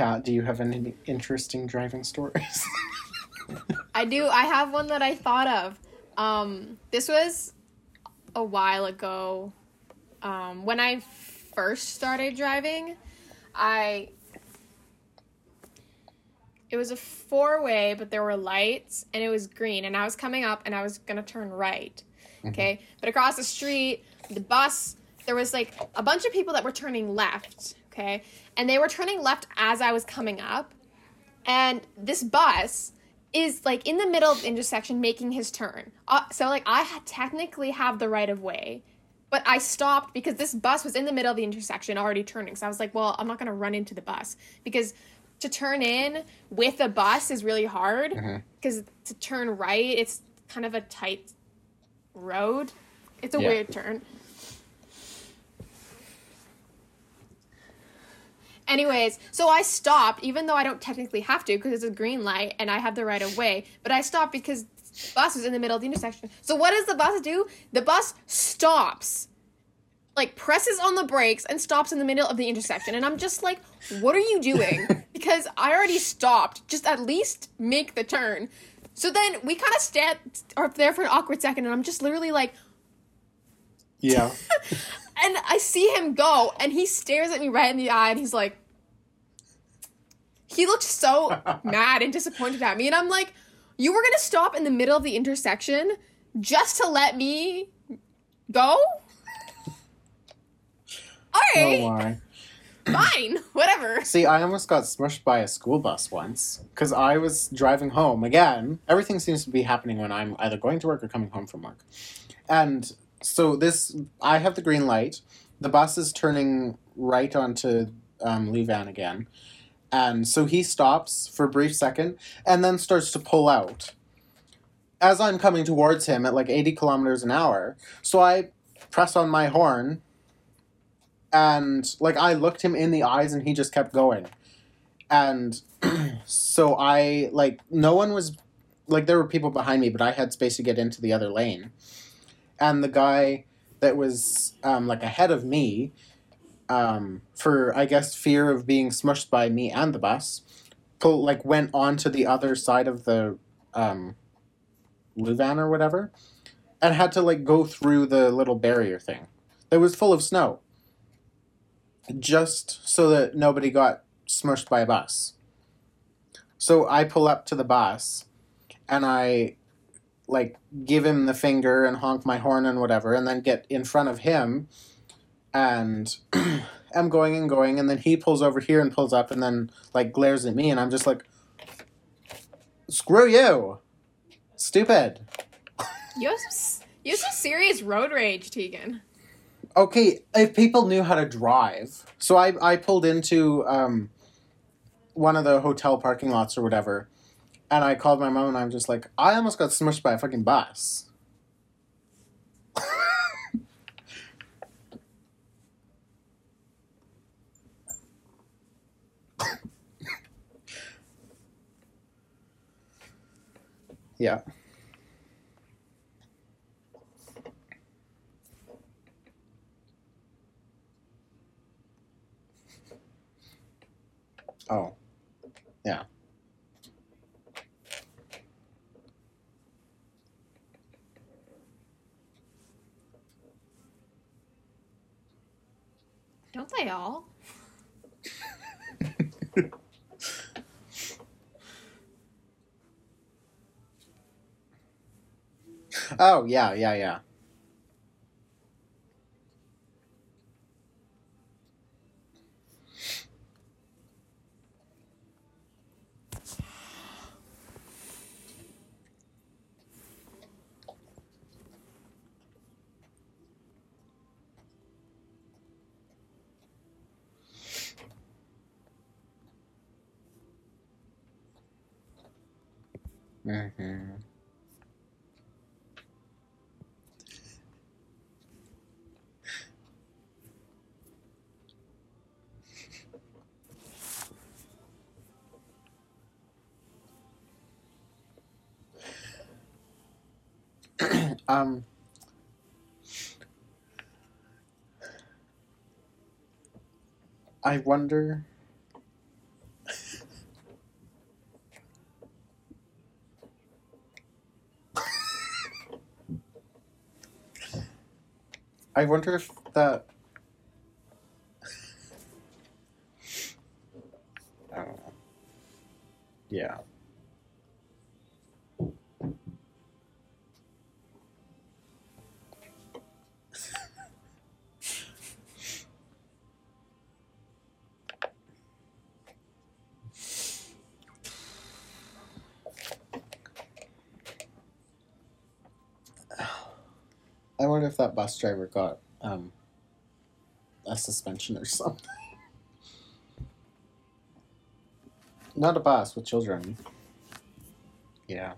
Kat, do you have any interesting driving stories? *laughs* I do. I have one that I thought of. Um, this was a while ago. Um, when I first started driving, I. It was a four way, but there were lights and it was green. And I was coming up and I was going to turn right. Okay. But across the street, the bus, there was like a bunch of people that were turning left. Okay. And they were turning left as I was coming up. And this bus is like in the middle of the intersection making his turn. Uh, so like I ha- technically have the right of way, but I stopped because this bus was in the middle of the intersection already turning. So I was like, well, I'm not going to run into the bus because to turn in with a bus is really hard because to turn right, it's kind of a tight road. It's a Yeah. weird turn. Anyways, so I stopped, even though I don't technically have to because it's a green light and I have the right of way. But I stopped because the bus was in the middle of the intersection. So what does the bus do? The bus stops, like presses on the brakes and stops in the middle of the intersection. And I'm just like, what are you doing? *laughs* because I already stopped. Just at least make the turn. So then we kind of stand are there for an awkward second, and I'm just literally like, yeah. *laughs* and I see him go, and he stares at me right in the eye, and he's like, he looked so *laughs* mad and disappointed at me, and I'm like, you were gonna stop in the middle of the intersection just to let me go? *laughs* All right, fine, *clears throat* whatever. See, I almost got smushed by a school bus once because I was driving home again. Everything seems to be happening when I'm either going to work or coming home from work. And so this, I have the green light. The bus is turning right onto um, Lewvan again. And so he stops for a brief second and then starts to pull out. As I'm coming towards him at like 80 kilometers an hour. So I press on my horn and like I looked him in the eyes and he just kept going. and *clears throat* so I like no one was like there were people behind me, but I had space to get into the other lane, and the guy that was um, like ahead of me, um, for I guess fear of being smushed by me and the bus, pull like went on to the other side of the um, Lewvan or whatever, and had to like go through the little barrier thing that was full of snow, just so that nobody got smushed by a bus. So I pull up to the bus and I like give him the finger and honk my horn and whatever and then get in front of him and *clears throat* I'm going and going and then he pulls over here and pulls up and then like glares at me and I'm just like screw you. Stupid. You have some, you have some serious road rage, Tegan. okay if people knew how to drive. So i i pulled into um one of the hotel parking lots or whatever and i called my mom and i'm just like i almost got smushed by a fucking bus. Yeah. Oh. Yeah Don't they all? *laughs* oh yeah yeah yeah I wonder. *laughs* I wonder if that bus driver got um, a suspension or *laughs* something. Not a bus with children. Yeah. Yeah.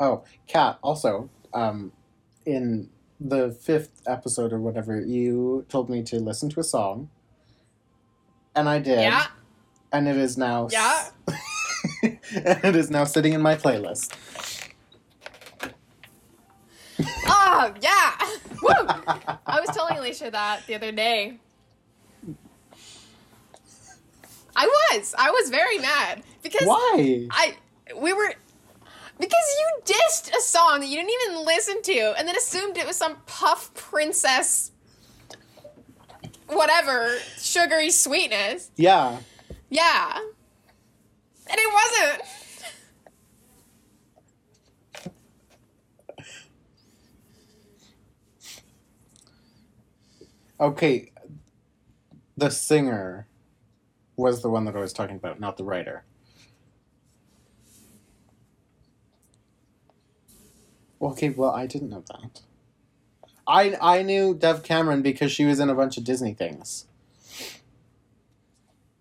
Oh, Kat, also, um, in the fifth episode or whatever, you told me to listen to a song. And I did. Yeah. And it is now. Yeah. *laughs* and it is now sitting in my playlist. Oh, yeah. *laughs* Woo! I was telling Alicia that the other day. I was. I was very mad because Why? I we were because you dissed a song that you didn't even listen to and then assumed it was some puff princess whatever sugary sweetness. Yeah. Yeah. And it wasn't. Okay. The singer was the one that I was talking about, not the writer. Okay, well, I didn't know that. I I knew Dove Cameron because she was in a bunch of Disney things.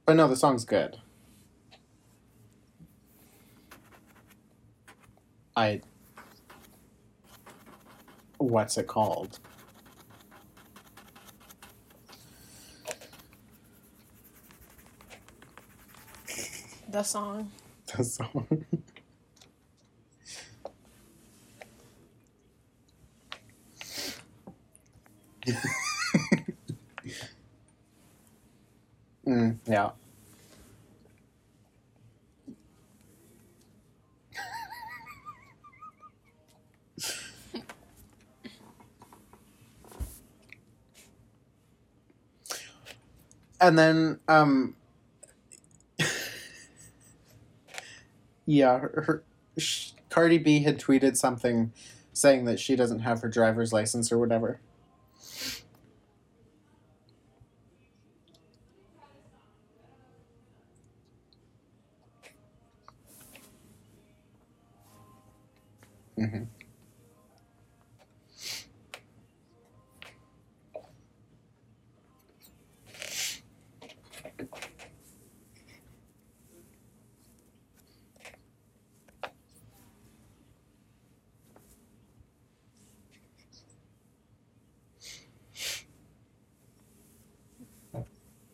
But no, the song's good. I. What's it called? The song. The song. *laughs* mm, yeah. and then um yeah her, her sh- cardi b had tweeted something saying that she doesn't have her driver's license or whatever hmm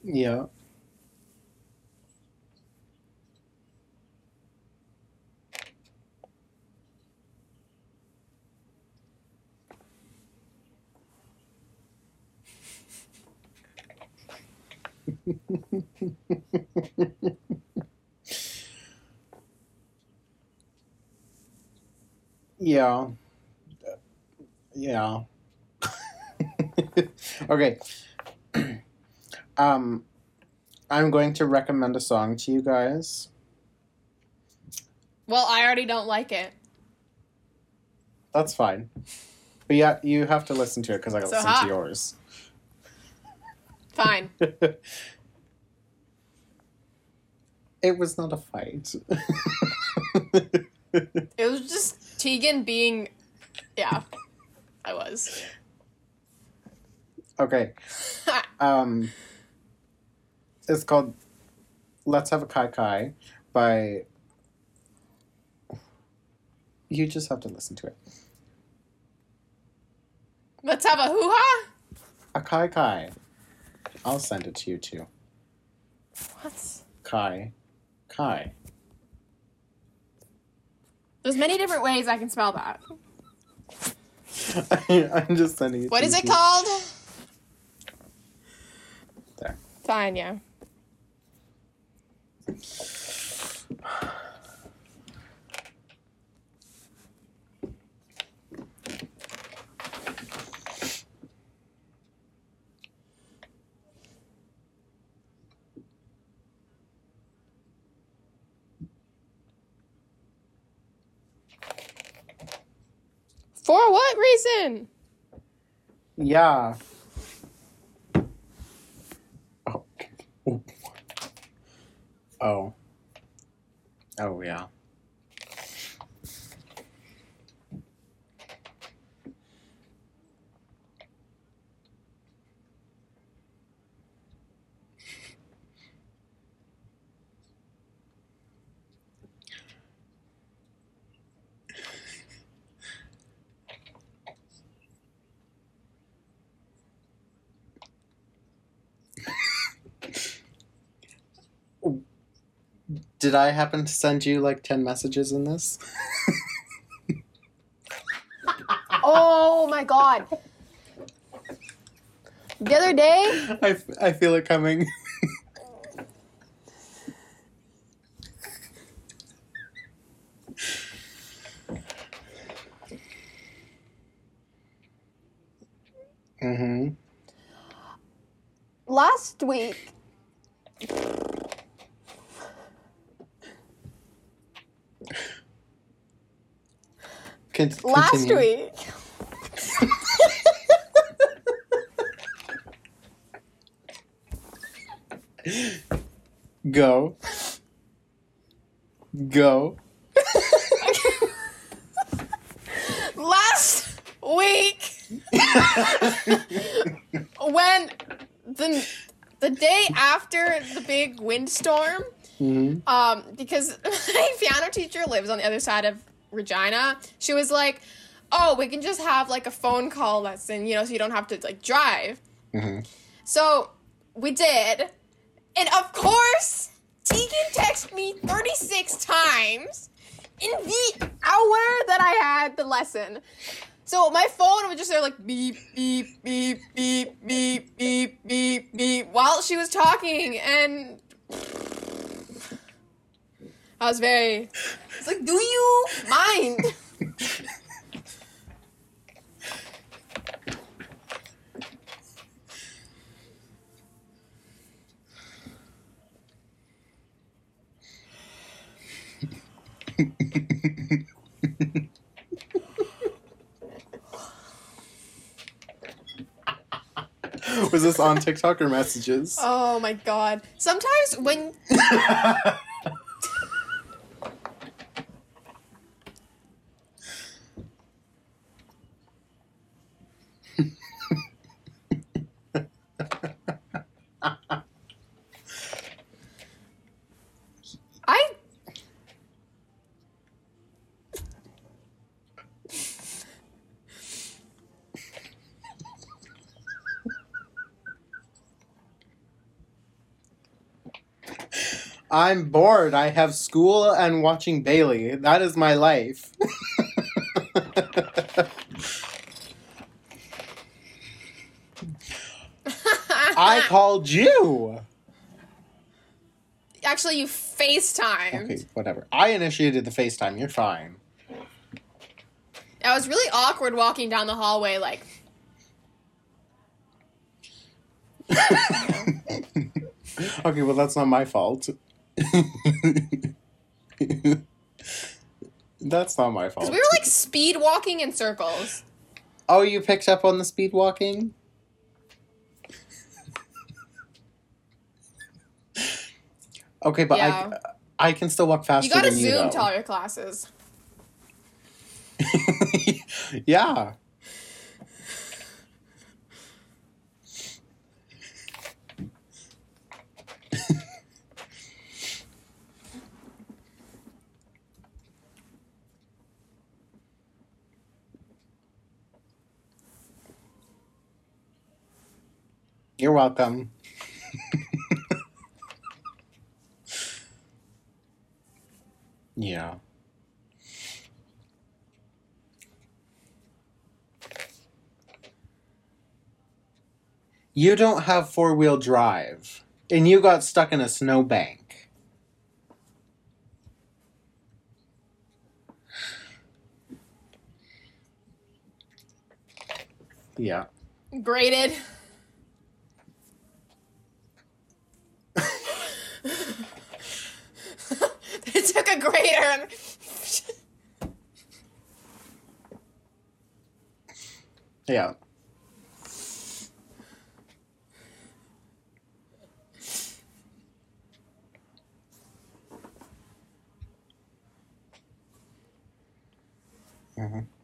yeah *laughs* yeah. Yeah. *laughs* Okay. *clears throat* Um i'm going to recommend a song to you guys. Well, I already don't like it. that's fine. But yeah you have to listen to it because i So listened hot. to yours Fine. *laughs* it was not a fight *laughs* It was just Tegan being. Yeah, I was. okay *laughs* um it's called let's have a kai kai by you just have to listen to it Let's have a hoo ha. a kai kai i'll send it to you too What? kai kai There's many different ways I can spell that. *laughs* i'm just sending it What to is it called? There. Fine, yeah. For what reason? Yeah. Oh. Oh. Oh. Yeah. Did I happen to send you like 10 messages in this? Oh my god. The other day, I, f- I feel it coming. mm-hmm. last week, Con- last week, Go. Go. last week, when the the day after the big windstorm, Mhm. um, because *laughs* my piano teacher lives on the other side of Regina, she was like, "Oh, we can just have like a phone call lesson, you know, so you don't have to like drive." Mhm. So we did, and of course, Tegan texted me thirty six times in the hour that I had the lesson. So my phone would just say like beep beep beep beep beep beep beep beep while she was talking, and I was very. It's like, do you mind? Was this on TikTok or messages? Oh my god! Sometimes when *laughs* I I'm bored. I have school and watching Bailey. That is my life. I *laughs* called you. actually you FaceTimed. Okay, whatever. I initiated the FaceTime. You're fine. I was really awkward walking down the hallway, like *laughs* okay, well, that's not my fault. *laughs* that's not my fault. we were like speed walking in circles. oh, you picked up on the speed walking? *laughs* Okay, but Yeah. I I can still walk faster You gotta than you. zoom though. to all your classes. *laughs* yeah. You're welcome. yeah. You don't have four wheel drive, and you got stuck in a snowbank. Yeah. Graded. yeah. Mm-hmm.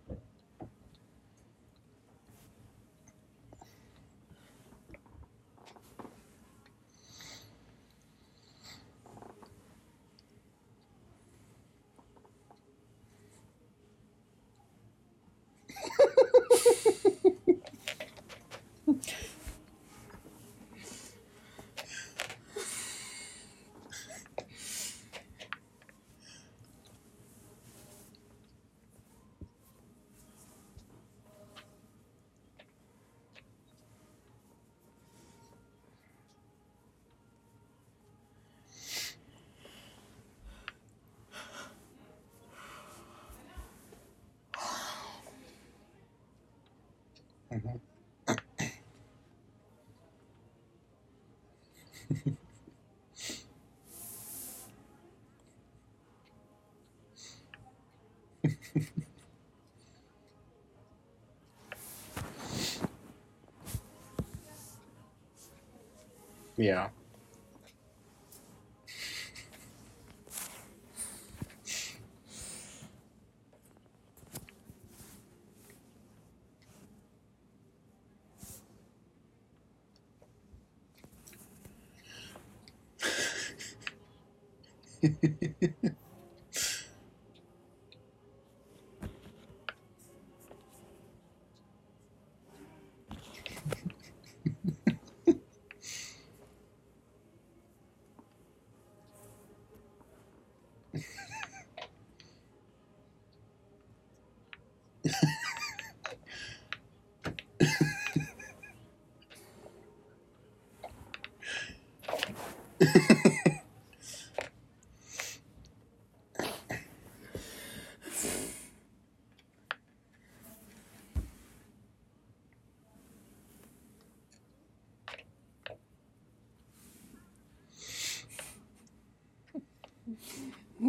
Yeah. *laughs*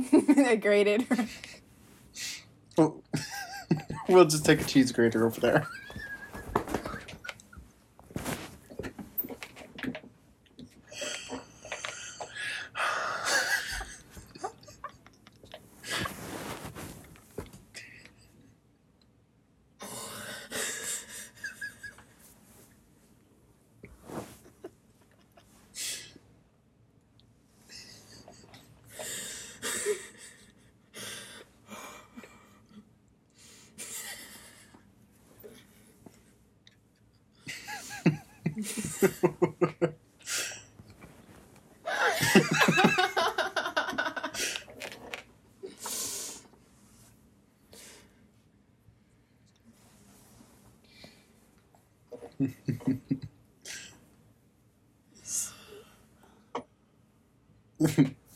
*laughs* Graded. Well, *laughs* we'll just take a cheese grater over there.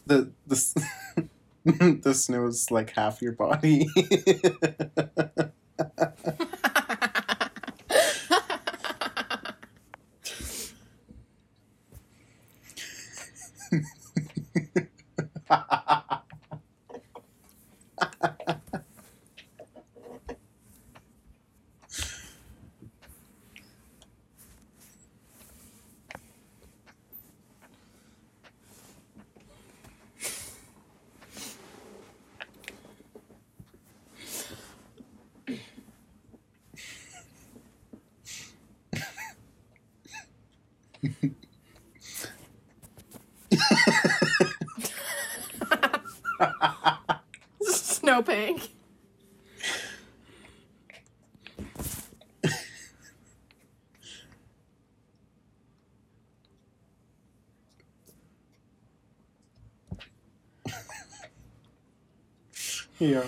the the s- snow is like half your body. *laughs* Snowbank. yeah.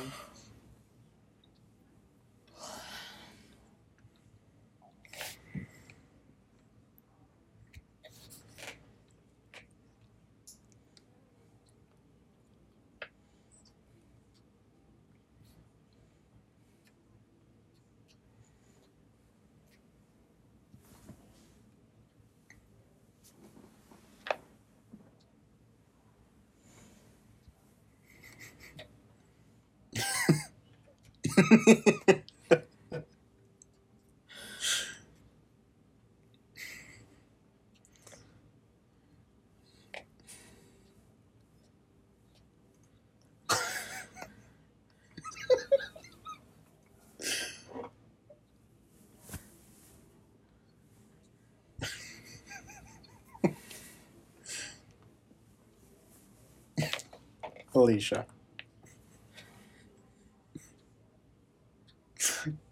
Alicia.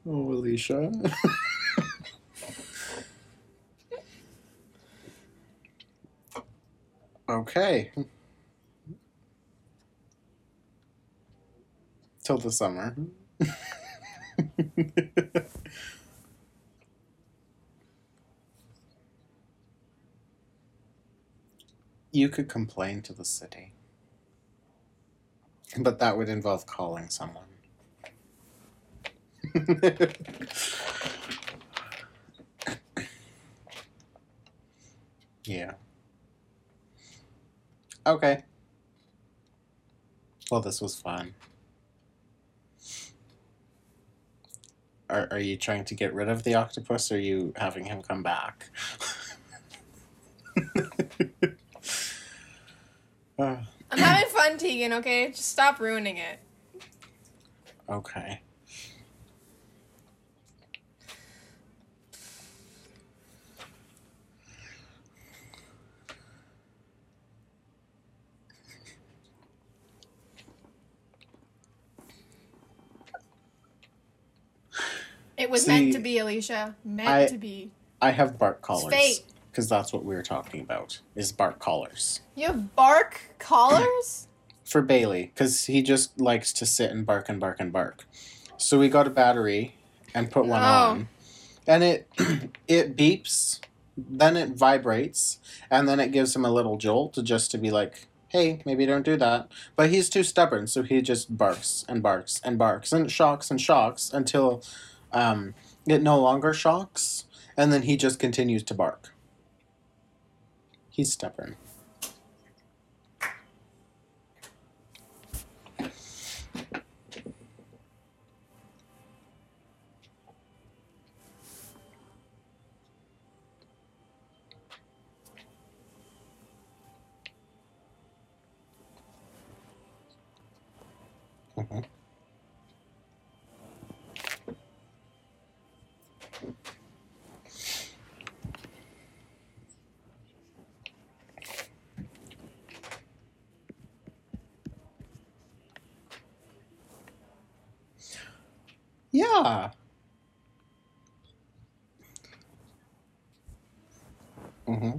Oh, Alicia. okay. Till the summer. you could complain to the city. But that would involve calling someone. *laughs* yeah. Okay. Well, this was fun. Are, are you trying to get rid of the octopus or are you having him come back? Uh, *laughs* I'm having fun, Tegan, okay? Just stop ruining it. okay. It was See, meant to be, Alicia. Meant I- to be. I have bark collars. fate. Because that's what we were talking about, is bark collars. You have bark collars? *clears throat* For Bailey, because he just likes to sit and bark and bark and bark. So we got a battery and put one Oh. on. And it *clears throat* it beeps, then it vibrates, and then it gives him a little jolt just to be like, hey, maybe don't do that. But he's too stubborn, so he just barks and barks and barks and shocks and shocks until um, it no longer shocks, and then he just continues to bark. He's stubborn. Yeah. Mm-hmm.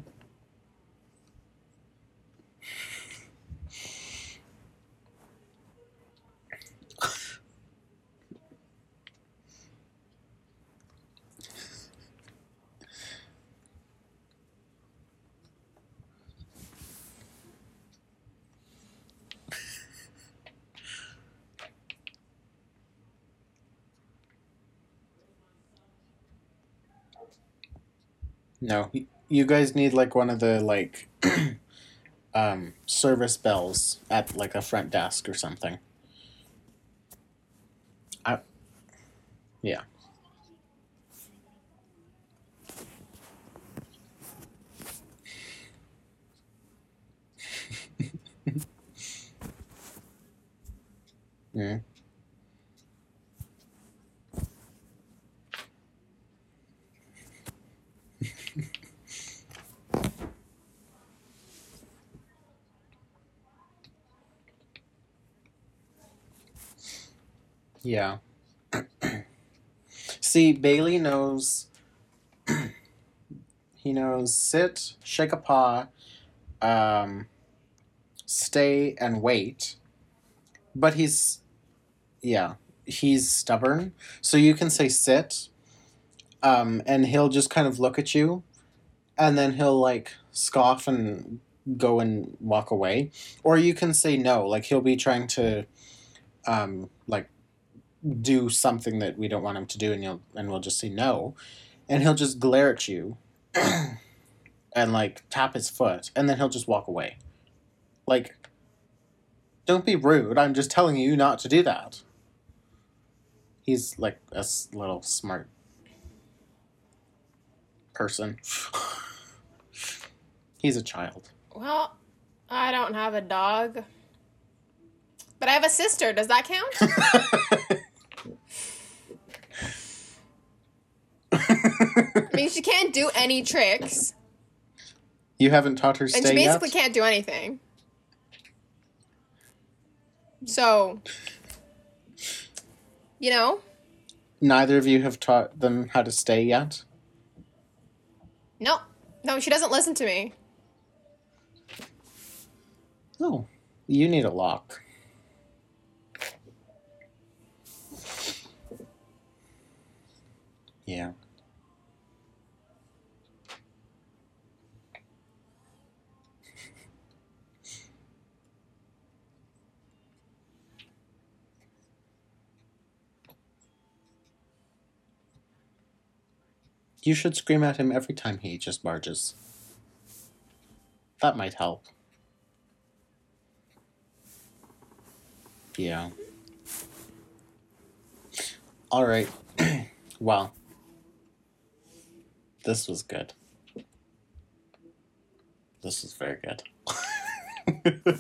No, you guys need like one of the like *clears throat* um service bells at like a front desk or something. I Yeah. *laughs* Mm. Yeah. See, Bailey knows. *clears throat* he knows sit, shake a paw, um, stay, and wait. But he's. Yeah. He's stubborn. So you can say sit, um, and he'll just kind of look at you, and then he'll like scoff and go and walk away. Or you can say no. Like he'll be trying to. Um, like do something that we don't want him to do and you'll and we'll just say no and he'll just glare at you *clears throat* and like tap his foot and then he'll just walk away like don't be rude i'm just telling you not to do that he's like a s- little smart person *sighs* he's a child Well, I don't have a dog. But I have a sister. Does that count? *laughs* I mean, she can't do any tricks. you haven't taught her And stay she basically yet can't do anything. So, you know, neither of you have taught them how to stay yet no. No, she doesn't listen to me. Oh, you need a lock. Yeah. You should scream at him every time he just barges. That might help. Yeah. All right. *clears throat* well, this was good. This is very good.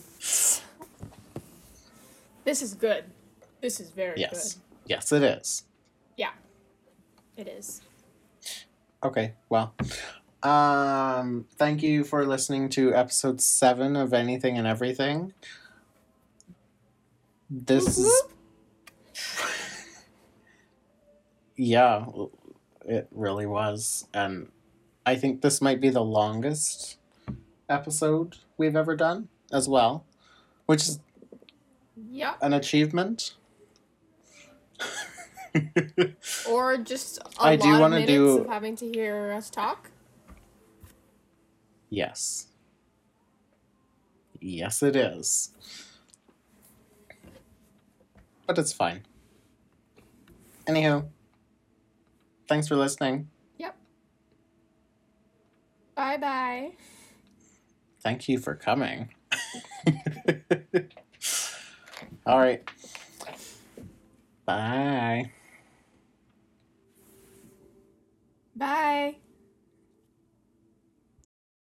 *laughs* This is good. This is very yes. Yes, it is. Yeah, it is. Okay, well, um, thank you for listening to episode seven of Anything and Everything. This is *laughs* yeah, it really was. And I think this might be the longest episode we've ever done as well, which is Yep. an achievement. *laughs* Or *laughs* just a I lot do of minutes do- of having to hear us talk. yes. Yes, it is. But it's fine. Anywho, thanks for listening. Yep. Bye bye. Thank you for coming. *laughs* All right. Bye. Bye.